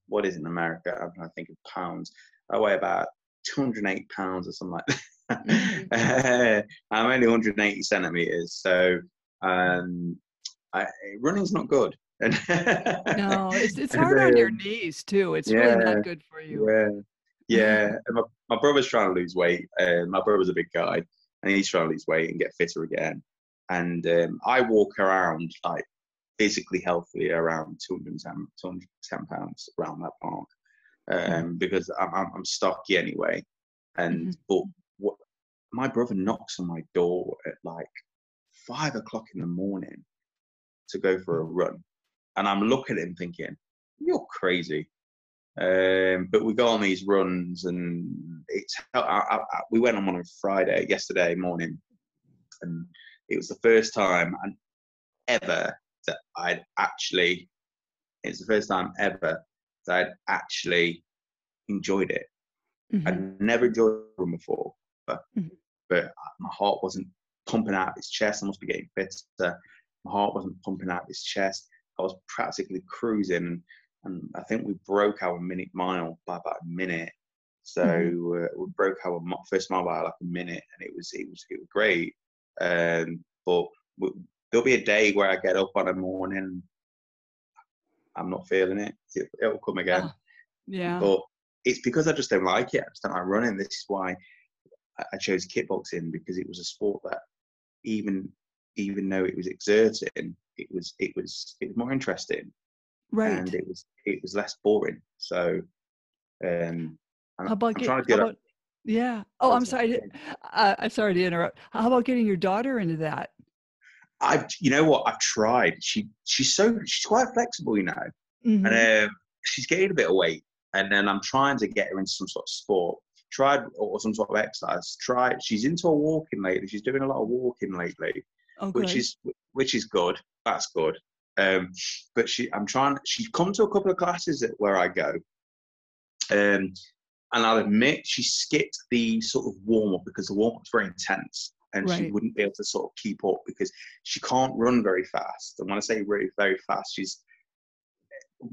what is in America? I'm trying to think of pounds. I weigh about 208 pounds or something like that. I'm only 180 centimeters, so um, I, running's not good. No, it's it's hard on your knees too. It's really not good for you. Yeah, yeah. my, my brother's trying to lose weight. Uh, my brother's a big guy, and he's trying to lose weight and get fitter again. And um, I walk around like physically healthy around 210, 210 pounds around that mark um, because I'm, I'm, I'm stocky anyway. And but what my brother knocks on my door at like five o'clock in the morning to go for a run, and I'm looking at him thinking, "You're crazy." Um, but we go on these runs, and it's I, I, I- we went on one on Friday yesterday morning, and it was the first time and ever that I'd actually. It's the first time ever that I'd actually enjoyed it. Mhm. I'd never enjoyed a run before, but Mhm. but my heart wasn't pumping out of its chest. I must be getting fitter. My heart wasn't pumping out of its chest. I was practically cruising, and I think we broke our minute mile by about a minute. So uh, we broke our first mile by like a minute, and it was it was it was great. Um, but w- there'll be a day where I get up on a morning, I'm not feeling it. it it'll come again Ah, Yeah. but it's because I just don't like it. I just don't like running. This is why I- I chose kickboxing because it was a sport that even even though it was exerting, it was it was it was more interesting Right. and it was it was less boring. So um I'm, How about I'm get, trying to how get about, yeah. Oh, I'm sorry. Uh, I'm sorry to interrupt. How about getting your daughter into that? I've you know what I've tried. She she's so she's quite flexible, you know. Mhm. and um, she's gained a bit of weight, and then I'm trying to get her into some sort of sport. Tried or some sort of exercise. Tried. She's into a walking lately. She's doing a lot of walking lately, oh, which is which is good. That's good. Um, but she, I'm trying. She's come to a couple of classes at where I go, um, and I'll admit she skipped the sort of warm up because the warm up's very intense, and she wouldn't be able to sort of keep up because she can't run very fast. And when I say very very fast, she's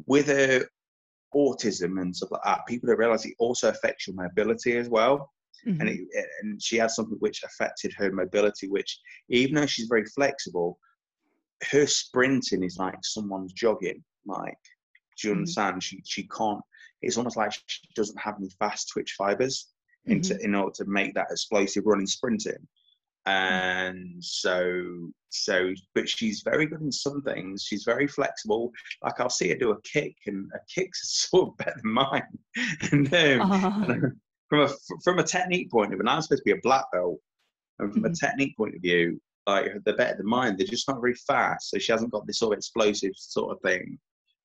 with her autism and stuff like that. People don't realize it also affects your mobility as well and Mhm. it, and she had something which affected her mobility. Which even though she's very flexible, her sprinting is like someone's jogging. Like, do you Mhm. understand? She she can't. It's almost like she doesn't have any fast twitch fibers into in order to make that explosive running sprinting. And so so, but she's very good in some things. She's very flexible. Like I'll see her do a kick, and a kicks sort of better than mine. and um, Uh-huh. from a from a technique point of view, and I'm supposed to be a black belt, And from Mhm. a technique point of view, like they're better than mine. They're just not very fast, so she hasn't got this sort of explosive sort of thing.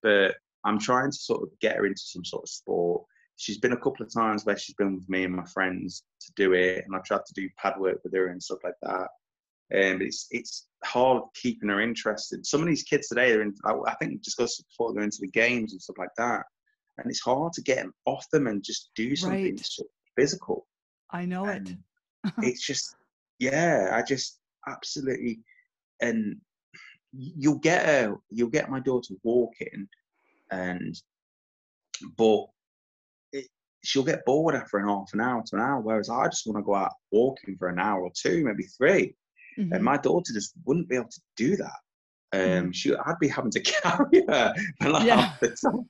But I'm trying to sort of get her into some sort of sport. She's been a couple of times where she's been with me and my friends to do it, and I've tried to do pad work with her and stuff like that. Um, and it's it's hard keeping her interested. Some of these kids today, they're in. I, I think we discussed before. They're into the games and stuff like that, and it's hard to get them off them and just do something Right. physical I know it. it's just yeah i just absolutely and you'll get a you'll get my daughter walking and but it, she'll get bored after an half an hour to an hour whereas i just want to go out walking for an hour or two maybe three Mhm. and my daughter just wouldn't be able to do that um Mhm. she i'd be having to carry her for like Yeah. half the time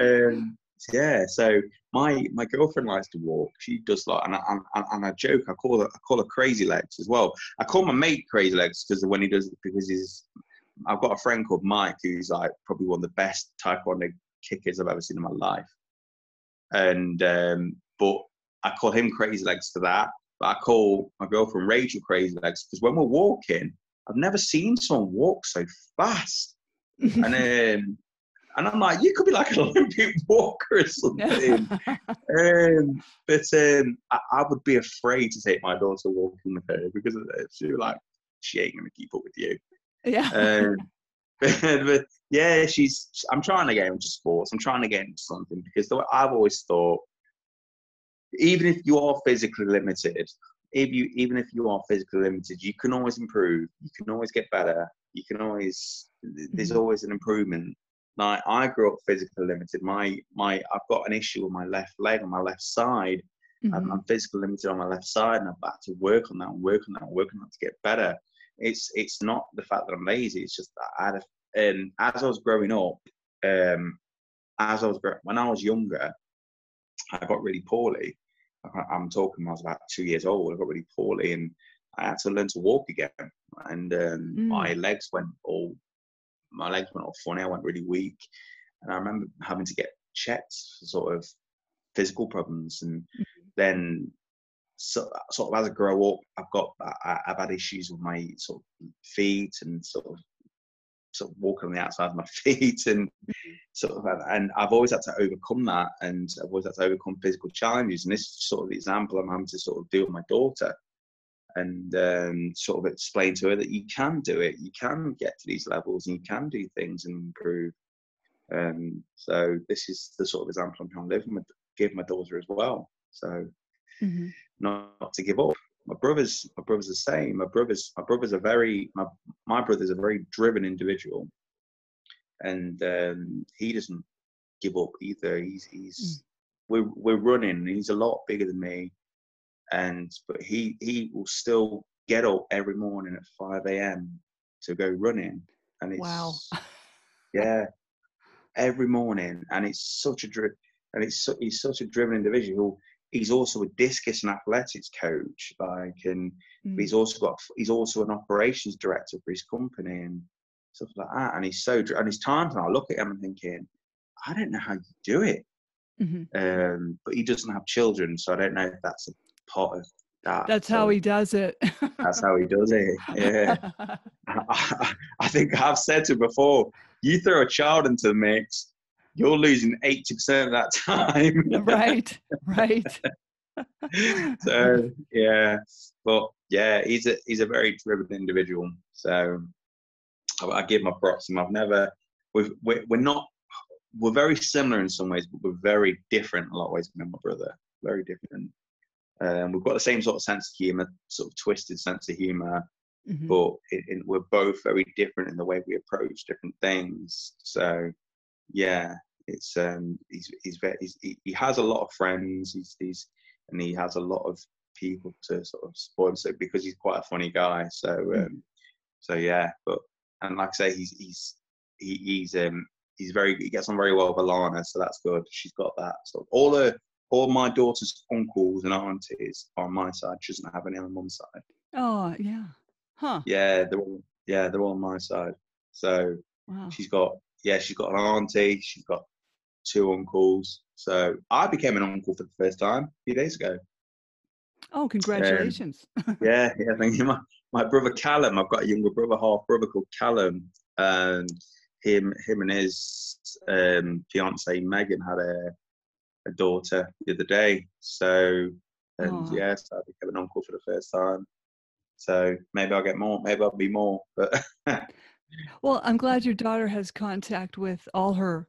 um, yeah, so my my girlfriend likes to walk. She does like, and I, and, and I joke. I call her I call her Crazy Legs as well. I call my mate Crazy Legs because when he does because he's. I've got a friend called Mike who's like probably one of the best taekwondo kickers I've ever seen in my life. And um, but I call him Crazy Legs for that. But I call my girlfriend Rachel Crazy Legs because when we're walking, I've never seen someone walk so fast and um, and I'm like, you could be like an Olympic walker or something. um, but um, I, I would be afraid to take my daughter walking with her because. She was like, she ain't gonna keep up with you. yeah. Um, but, but yeah, she's. I'm trying to get into sports. I'm trying to get into something because the way I've always thought, even if you are physically limited, if you even if you are physically limited, you can always improve. You can always get better. You can always. There's Mhm. always an improvement. Like I grew up physically limited. My my I've got an issue with my left leg on my left side. I'm, Mhm. I'm physically limited on my left side, and I've had to work on that, and work on that, and work on that to get better. It's it's not the fact that I'm lazy. It's just that I had a, and as I was growing up, um, as I was when I was younger, I got really poorly. I'm talking when I was about two years old. I got really poorly, and I had to learn to walk again. And um, Mm. my legs went all my legs went all funny. I went really weak, and I remember having to get checked for sort of physical problems. And mm-hmm. then, so, sort of as I grow up, I've got I, I've had issues with my sort of feet and sort of sort of walking on the outside of my feet and mm-hmm. sort of and I've always had to overcome that. And I've always had to overcome physical challenges. And this is sort of the example I'm having to sort of do with my daughter and um, sort of explain to her that you can do it you can get to these levels and you can do things and improve um, so this is the sort of example I'm trying to live with give my daughter as well so Mhm. not to give up. My brothers, my brothers the same. My brothers, my brothers are very, my my brother's a very driven individual, and um, he doesn't give up either. He's he's we're we're running. He's a lot bigger than me, and but he he will still get up every morning at five a.m. to go running, and it's Wow. yeah, every morning, and it's such a dri- and it's su- he's such a driven individual. He's also a discus and athletics coach, like, and Mm. he's also got he's also an operations director for his company and stuff like that. And he's so and his times, and I look at him and thinking, I don't know how you do it. Mhm. Um, but he doesn't have children, so I don't know if that's a part of that. That's how he does it. That's how he does it. Yeah. I, I think I've said to before, you throw a child into the mix, you're losing 80% of that time. right. Right. so yeah, but yeah, he's a he's a very driven individual. So I, I give my props to him. I've never we've, we're we're not we're very similar in some ways, but we're very different in a lot of ways. Me and my brother, very different. Um, we've got the same sort of sense of humor, sort of twisted sense of humor Mhm. but it, it, we're both very different in the way we approach different things. So, yeah, it's um, he's he's very he's, he, he has a lot of friends. He's he's and he has a lot of people to sort of support him. So because he's quite a funny guy. So um, so yeah, but and like I say, he's he's he, he's um he's very he gets on very well with Alana, so that's good. She's got that. So all the all my daughter's uncles and aunties are on my side. She doesn't have any on mum's side. Oh, yeah. Huh. Yeah, they're all yeah, they're all on my side. So Wow. she's got yeah, she's got an auntie, she's got two uncles. So I became an uncle for the first time a few days ago. Oh, congratulations! Um, yeah, yeah. Thank you. My, my brother Callum. I've got a younger brother, half brother called Callum, and him, him and his um, fiance Megan had a, a daughter the other day. So, and yes, yeah, so I became an uncle for the first time. So maybe I'll get more. Maybe I'll be more. But well, I'm glad your daughter has contact with all her,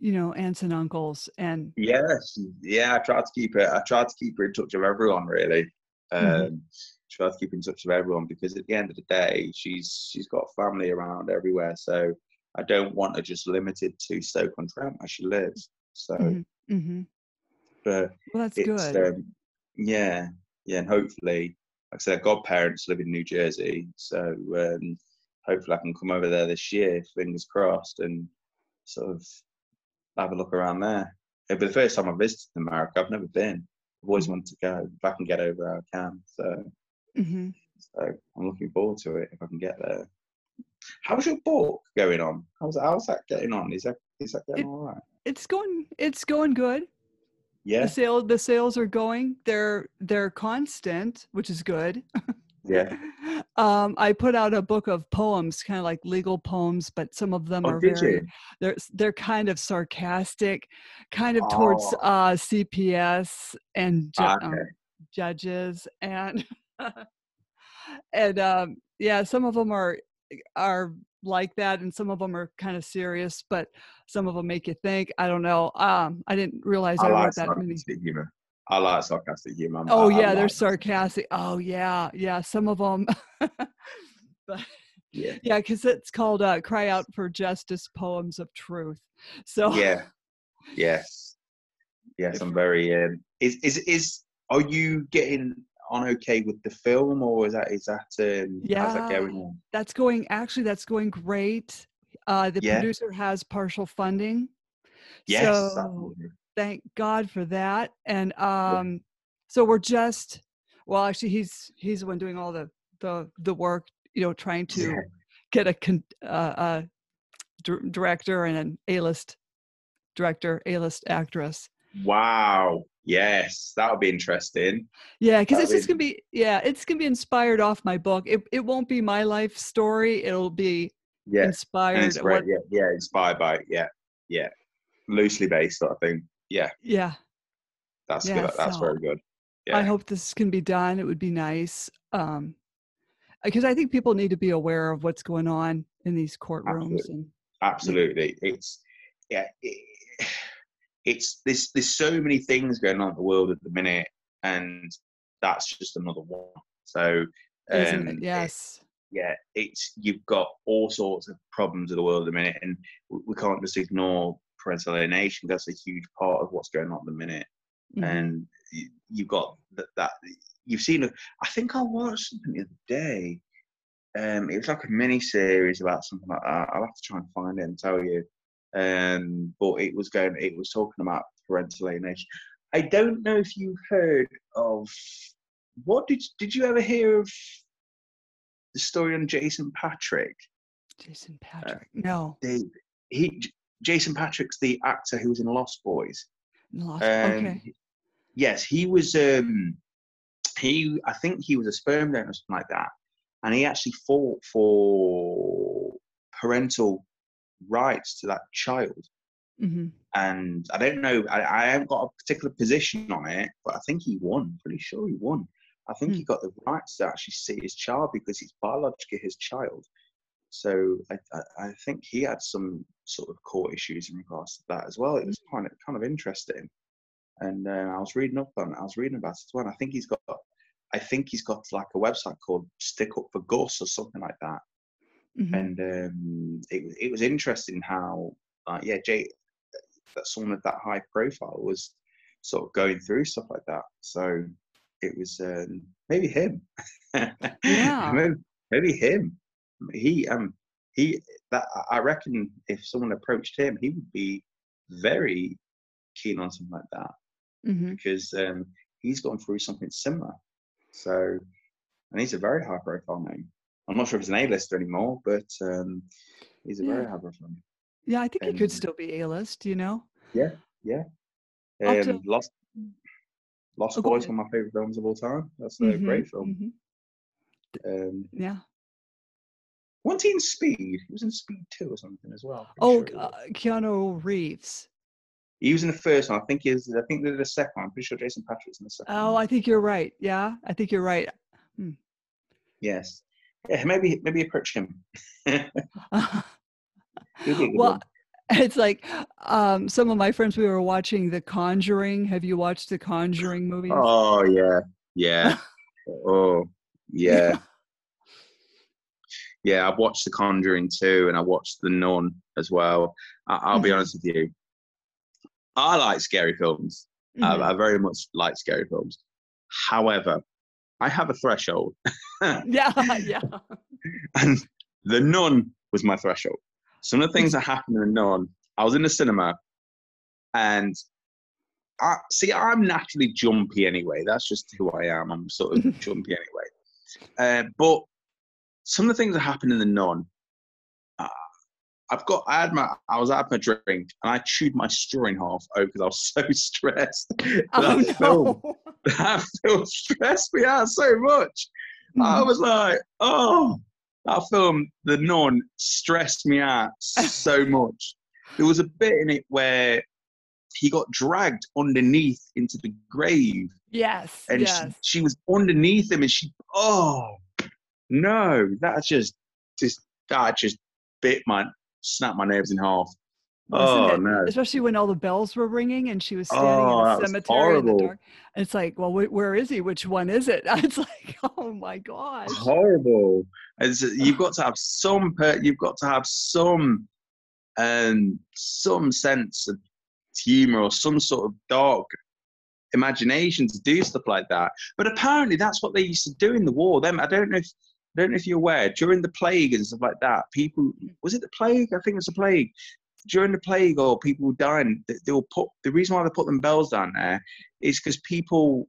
you know, aunts and uncles. And yes, yeah, I try to keep it. I try to keep her in touch with everyone. Really, mm-hmm. um, mm-hmm. try to keep in touch with everyone because at the end of the day, she's she's got family around everywhere. So I don't want her just limited to Stoke on Trent where she lives. So, mm-hmm. Mm-hmm. but well, that's good. Um, yeah, yeah, and hopefully like I said, godparents live in New Jersey, so um, hopefully I can come over there this year, fingers crossed, and sort of have a look around there. It'll be the first time I've visited America. I've never been. I've always wanted to go. If I can get over, I can. So, mm-hmm. so I'm looking forward to it if I can get there. How's your book going on? How's how's that getting on? Is that is that getting it, all right? It's going. It's going good yeah the sale the sales are going they're they're constant which is good yeah um i put out a book of poems kind of like legal poems but some of them oh, are very you? they're they're kind of sarcastic kind of oh. towards uh cps and ju- um, okay. um, judges and and um yeah some of them are are like that and some of them are kind of serious but some of them make you think i don't know um i didn't realize i, I like wrote that many humor. I like sarcastic humor oh I, yeah I they're sarcastic oh yeah yeah some of them but yeah. yeah because it's called uh, cry out for justice poems of truth so yeah. Yes. Yes i'm very um is is is are you getting on okay with the film, or is that is that um, yeah that going on? That's going actually. That's going great. Uh, the yeah. producer has partial funding. Yes. So thank God for that. And um, yeah. so we're just well, actually, he's he's the one doing all the the the work. You know, trying to yeah. get a, con, uh, a d- director and an A list director, A list actress. Wow. Yes, that would be interesting. Yeah, because it's just gonna be yeah, it's gonna be inspired off my book. It it won't be my life story. It'll be yeah inspired. What, yeah, yeah, inspired by it. Yeah, yeah, loosely based sort of thing. Yeah, yeah, that's yeah, good. That's so very good. Yeah. I hope this can be done. It would be nice. Um, because I think people need to be aware of what's going on in these courtrooms. Absolutely. And, Absolutely. It's yeah. It, it's there's there's so many things going on in the world at the minute, and that's just another one. So, um, it? yes, it, yeah, it's you've got all sorts of problems in the world at the minute, and we can't just ignore parental alienation. That's a huge part of what's going on at the minute, mm-hmm. and you've got that, that you've seen. I think I watched something the other day. Um, it was like a mini series about something like that. I'll have to try and find it and tell you. Um, but it was going, it was talking about parental alienation. I don't know if you heard of what did did you ever hear of the story on Jason Patric? Jason Patric, uh, no. He Jason Patric's the actor who was in Lost Boys. Lost, um, okay. Yes, he was. Um, he, I think he was a sperm donor or something like that, and he actually fought for parental rights to that child. Mm-hmm. And I don't know, I, I haven't got a particular position on it, but I think he won. Pretty sure he won. I think mm. he got the rights to actually see his child because he's biologically his child. So I, I, I, think he had some sort of court issues in regards to that as well. It was kind of kind of interesting, and uh, I was reading up on it. I was reading about it as well. I think he's got, I think he's got like a website called Stick Up for Gus or something like that, Mm-hmm. And um, it, it was interesting how, uh, yeah, Jay, that someone of that high profile was sort of going through stuff like that. So it was um, maybe him. Yeah. maybe, maybe him. He um he that I reckon if someone approached him, he would be very keen on something like that mm-hmm. because um, he's gone through something similar. So, and he's a very high profile name. I'm not sure if he's an A-lister anymore, but um, he's a yeah. very hard one. Yeah, I think and, he could still be A-list. You know. Yeah, yeah. Um, to... Lost. Lost Oh, Boys, one of my favorite films of all time. That's a Mhm, great film. mhm. Um, Yeah. wasn't he in Speed? He was in Speed Two or something as well. Oh, sure uh. Keanu Reeves. he was in the first one. I think is. I think they did a second one. I'm pretty sure Jason Patric's in the second. Oh, one. I think you're right. Yeah, I think you're right. yes. Yeah, maybe maybe approach him. He'll be a good well, it's like um, some of my friends. We were watching The Conjuring. Have you watched The Conjuring movies? Oh yeah, yeah. oh yeah. Yeah, I've watched The Conjuring too, and I watched The Nun as well. I- I'll be Mhm. honest with you. I like scary films. I, Mhm. I very much like scary films. However, I have a threshold, yeah, yeah. and The Nun was my threshold. Some of the things that happened in The Nun, I was in the cinema, and I see. I'm naturally jumpy anyway. That's just who I am. I'm sort of jumpy anyway. Uh, but some of the things that happened in The Nun, I've got. I had my. I was having a drink, and I chewed my straw in half oh, because I was so stressed. Oh that film, no. that film stressed me out so much. I Mhm. was like, oh, that film, The Nun, stressed me out so much. There was a bit in it where he got dragged underneath into the grave, yes, and yes. she, she was underneath him, and she, oh, no, that just, just, that just bit my, snapped my nerves in half. Wasn't oh it? no, Especially when all the bells were ringing and she was standing Oh, in the cemetery in the dark. And it's like, well, wh- where is he? Which one is it? It's like, oh my god! horrible. It's, you've got to have some, per- you've got to have some, um, some sense of humor or some sort of dark imagination to do stuff like that. But apparently, that's what they used to do in the war. Them, I don't know if, I don't know if you're aware. During the plague and stuff like that, people was it the plague? I think it was the plague. During the plague, or people dying, they, will put the reason why they put them bells down there is because people,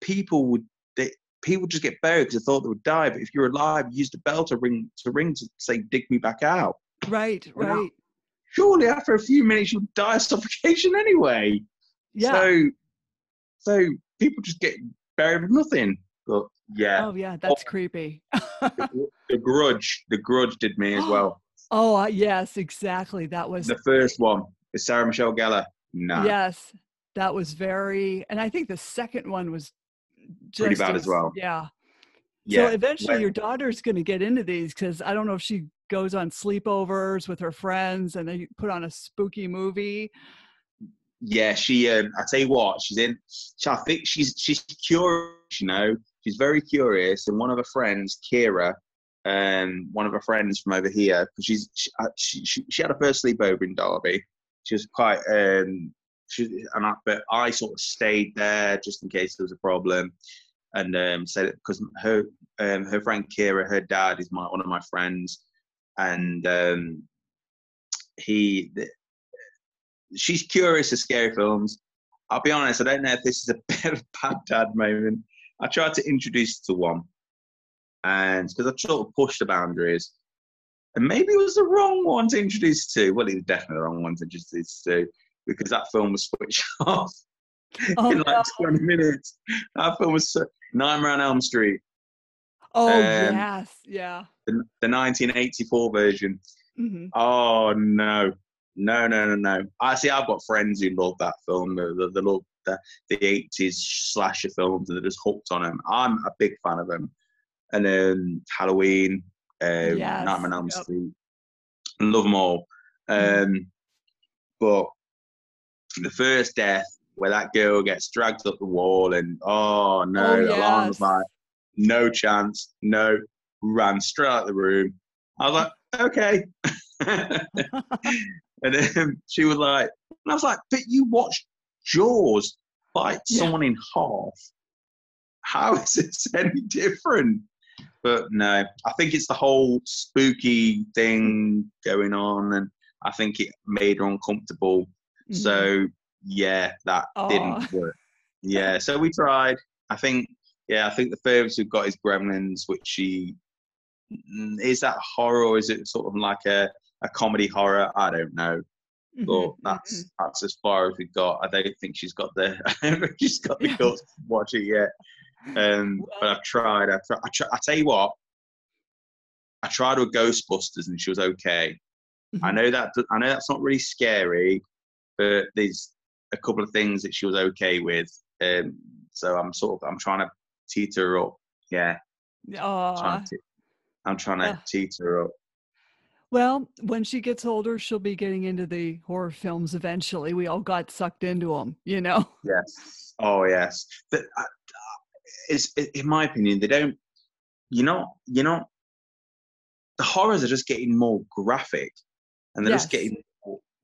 people would they people just get buried because they thought they would die. But if you're alive, you use the bell to ring to ring to say, "Dig me back out." Right, right. Surely, after a few minutes, you'll die of suffocation anyway. Yeah. So, so people just get buried with nothing. But yeah, oh, yeah. That's creepy. the, the Grudge, the Grudge did me as well. oh, uh, yes, exactly. That was, The first one is Sarah Michelle Gellar. No, yes, that was very, and I think the second one was just Pretty bad as well. Yeah. yeah. So eventually when- your daughter's going to get into these because I don't know if she goes on sleepovers with her friends and they put on a spooky movie. yeah, she. Um, I tell you what, she's in. She, I think she's she's curious. You know, she's very curious. And one of her friends, Kira, um, one of her friends from over here, because she's she, uh, she, she she had a first sleepover in Derby. She was quite um, she and I, but I sort of stayed there just in case there was a problem, and um, said because her um, her friend Kira, her dad is my one of my friends, and um, he she's curious of scary films. I'll be honest, I don't know if this is a bit of a bad dad moment. I tried to introduce to one, and because I sort of pushed the boundaries, and maybe it was the wrong one to introduce to. Well, it was definitely the wrong one to introduce to because that film was switched off Oh, in like no. 20 minutes. That film was so, Nightmare on Elm Street, oh um, yes. Yeah. the, the 1984 version. hmm Oh no, no, no, no, no! I see. I've got friends who love that film. The the, the love the the eighties slasher films, and they're just hooked on them. I'm a big fan of them. And then Halloween, um, Yes, Nightmare on Elm yep. Street, love them all. Mhm. Um, but the first death, where that girl gets dragged up the wall, and oh no, Oh, alarm was yes. like, no chance, no, ran straight out the room. I was like, okay. and then she was like, and I was like, but you watched Jaws bite Yeah. someone in half. How is this any different? But no, I think it's the whole spooky thing going on, and I think it made her uncomfortable. Mhm. So yeah, that Aw. didn't work. Yeah, so we tried. I think yeah, I think the furthest we've got is Gremlins, which she mm, is that horror or is it sort of like a, a comedy horror? I don't know. But mm-hmm, that's mm-hmm. that's as far as we got. I don't think she's got the she's got the guts to watch it yet. Um, well, but I've tried. Tried, I, try, I tell you what, I tried with Ghostbusters and she was okay. Mm-hmm. I know that I know that's not really scary, but there's a couple of things that she was okay with. Um, so I'm sort of I'm trying to teeter her up. Yeah. Aww. I'm trying to teeter her up. Well, when she gets older, she'll be getting into the horror films eventually. We all got sucked into them, you know? Yes. Oh, yes. But uh, it's, in my opinion, they don't, you know, you know, the horrors are just getting more graphic and they're yes. just getting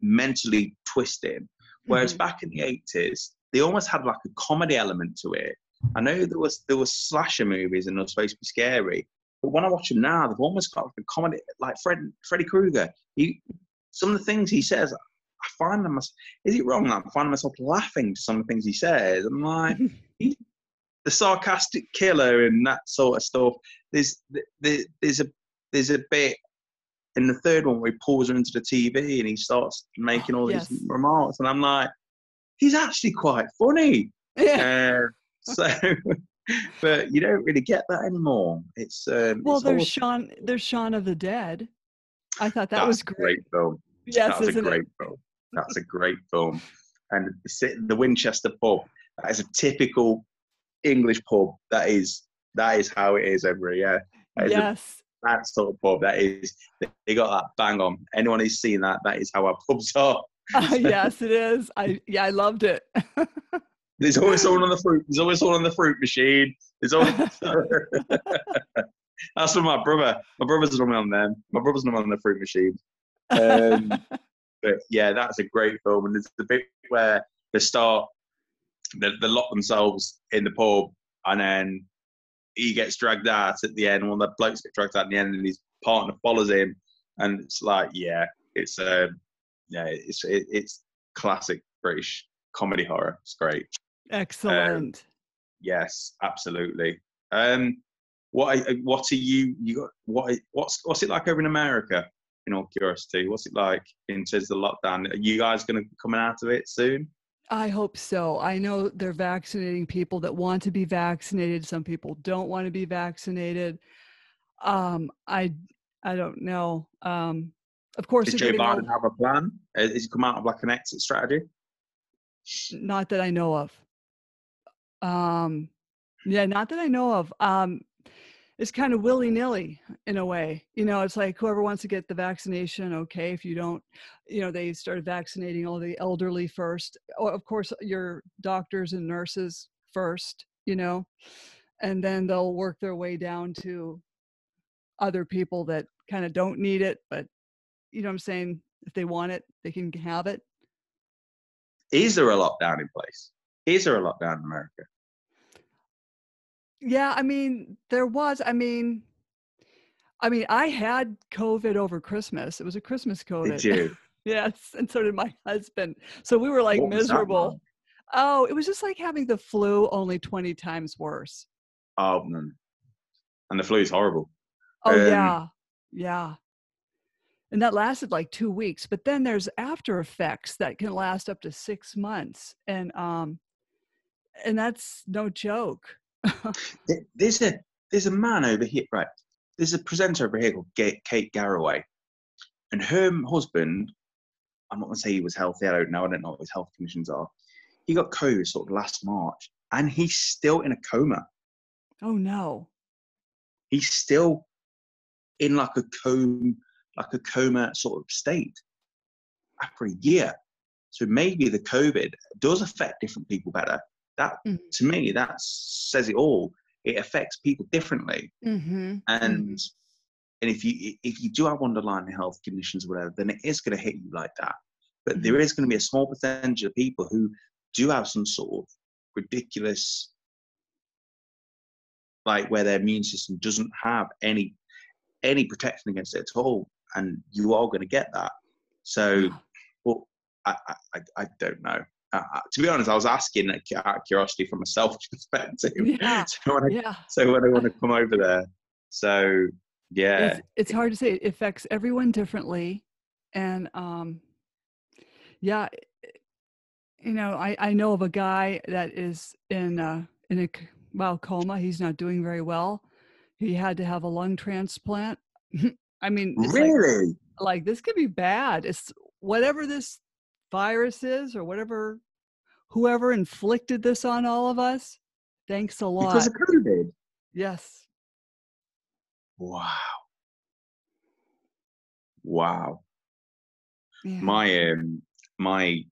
mentally twisted. Whereas mm-hmm. back in the 80s, they almost had like a comedy element to it. I know there was there was slasher movies and they're supposed to be scary, but when I watch them now, they've almost got like a comedy, like Fred, Freddy Krueger. He, some of the things he says, I find them. Is it wrong? I find myself laughing to some of the things he says. I'm like, he, the sarcastic killer and that sort of stuff. There's, there's a, there's a bit in the third one where he pulls her into the TV and he starts making all yes. these remarks, and I'm like, he's actually quite funny. Yeah. Uh, so but you don't really get that anymore. It's um, well, it's there's Shaun. There's Shaun of the Dead. I thought that was great. great film. Yes, that's a great it? film. That's a great film. And the Winchester pub. That is a typical English pub. That is that is how it is every year. yes. A, that sort of pub. That is. They got that bang on. Anyone who's seen that, that is how our pubs are. Uh, yes, it is. I yeah, I loved it. There's always someone on the fruit. There's always someone on the fruit machine. There's always. That's for my brother. My brother's normally on them. My brother's not on the fruit machine. Um, but yeah, that's a great film. And there's the bit where they start, they, they lock themselves in the pub, and then he gets dragged out at the end. One of the blokes gets dragged out at the end, and his partner follows him. And it's like, yeah, it's um, yeah, it's it, it's classic British comedy horror. It's great. Excellent. Um, yes, absolutely. Um, what what are you you got what what's what's it like over in America? In all curiosity, what's it like in terms of the lockdown? Are you guys going to be coming out of it soon? I hope so. I know they're vaccinating people that want to be vaccinated. Some people don't want to be vaccinated. Um, I I don't know. Um, of course, did Joe Biden have a plan? Has he come out of like an exit strategy? Not that I know of. Um, yeah, not that I know of. Um, it's kind of willy nilly in a way. You know, it's like whoever wants to get the vaccination, okay. If you don't, you know, they started vaccinating all the elderly first. Of course, your doctors and nurses first, you know, and then they'll work their way down to other people that kind of don't need it, but you know I'm saying? If they want it, they can have it. Is there a lockdown in place? Is there a lockdown in America? Yeah, I mean, there was. I mean, I mean, I had COVID over Christmas. It was a Christmas COVID. Did you? yes, and so did my husband. So we were like what miserable. Oh, it was just like having the flu, only twenty times worse. Oh, man. and the flu is horrible. Oh um, yeah, yeah. And that lasted like two weeks. But then there's after effects that can last up to six months, and um, and that's no joke there's a there's a man over here, right? There's a presenter over here called Kate Garraway, and her husband. I'm not gonna say he was healthy. I don't know. I don't know what his health conditions are. He got COVID sort of last March, and he's still in a coma. Oh no. He's still in like a coma, like a coma sort of state after a year. So maybe the COVID does affect different people better that mm-hmm. to me that says it all it affects people differently mm-hmm. and mm-hmm. and if you if you do have underlying health conditions or whatever then it is going to hit you like that but Mm-hmm. there is going to be a small percentage of people who do have some sort of ridiculous like where their immune system doesn't have any any protection against it at all and you are going to get that so well I, I i don't know uh, to be honest, I was asking out of curiosity from a selfish perspective. Yeah. so, when I, yeah. so when I want to come over there, so yeah, it's, it's hard to say. It affects everyone differently, and um, Yeah. You know, I, I know of a guy that is in a, in a well coma. He's not doing very well. He had to have a lung transplant. I mean, really? Like, like this could be bad. It's whatever this virus is or whatever whoever inflicted this on all of us. Thanks a lot. Because of COVID. Yes. Wow. Wow. Yeah. My um my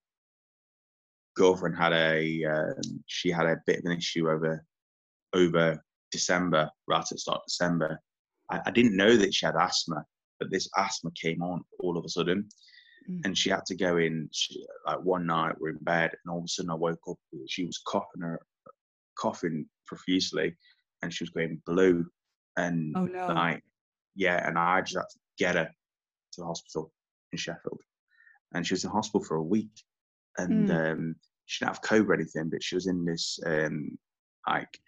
girlfriend had a um, she had a bit of an issue over over December, right at the start of December. I, I didn't know that she had asthma, but this asthma came on all of a sudden. Mm. And she had to go in. She, like one night, we're in bed, and all of a sudden, I woke up. She was coughing her, coughing profusely, and she was going blue. And oh no! Like, yeah, and I just had to get her to the hospital in Sheffield, and she was in hospital for a week, and mm. um, she didn't have COVID or anything, but she was in this um, like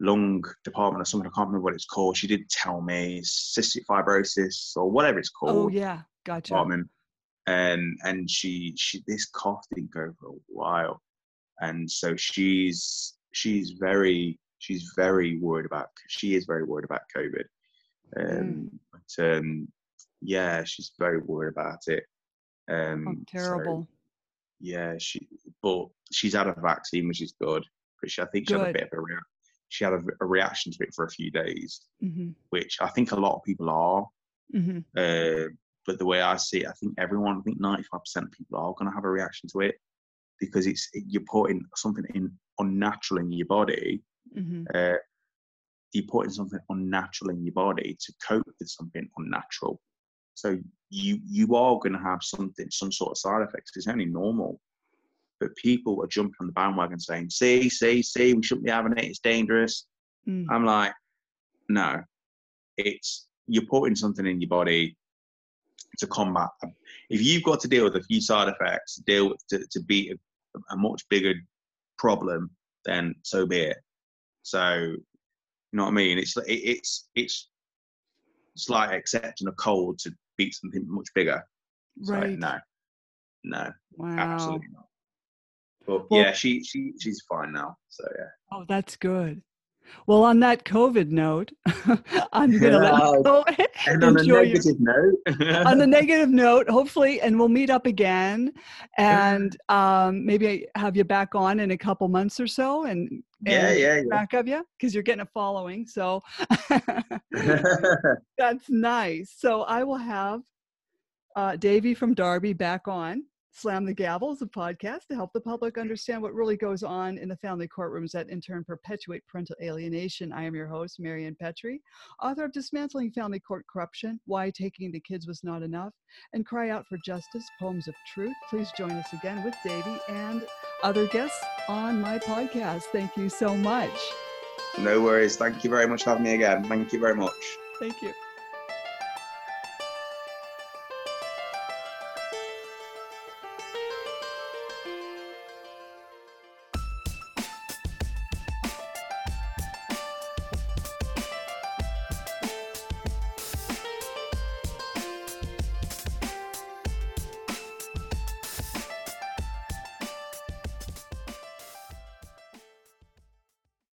lung department or something. I can't remember what it's called. She did tell me cystic fibrosis or whatever it's oh, called. Oh yeah, gotcha. Department. And and she she this cough didn't go for a while, and so she's she's very she's very worried about she is very worried about COVID. Um, mm. But um, yeah, she's very worried about it. Um, oh, terrible. So, yeah, she but she's had a vaccine, which is good. But she, I think she good. had a bit of a reaction she had a, a reaction to it for a few days, mm-hmm. which I think a lot of people are. Mm-hmm. Uh, but the way I see it, I think everyone, I think 95% of people are going to have a reaction to it because it's you're putting something in unnatural in your body. Mm-hmm. Uh, you're putting something unnatural in your body to cope with something unnatural. So you you are going to have something, some sort of side effects. It's only normal but people are jumping on the bandwagon saying, see, see, see, we shouldn't be having it, it's dangerous. Mm. I'm like, no, it's you're putting something in your body to combat. If you've got to deal with a few side effects, deal with, to, to beat a, a much bigger problem, then so be it. So, you know what I mean? It's it, it's it's it's like accepting a cold to beat something much bigger. Right. So, no, no, wow. absolutely not. But well, yeah, she she she's fine now. So yeah. Oh, that's good. Well, on that COVID note, I'm going to let you go. And on a negative your, note. on the negative note, hopefully, and we'll meet up again, and um, maybe have you back on in a couple months or so, and, and yeah, yeah, yeah, back of you because you're getting a following. So that's nice. So I will have uh, Davey from Derby back on Slam the Gavel is a podcast to help the public understand what really goes on in the family courtrooms that in turn perpetuate parental alienation. I am your host, Marianne Petrie, author of Dismantling Family Court Corruption, Why Taking the Kids Was Not Enough, and Cry Out for Justice, Poems of Truth. Please join us again with Davey and other guests on my podcast. Thank you so much. No worries. Thank you very much for having me again. Thank you very much. Thank you.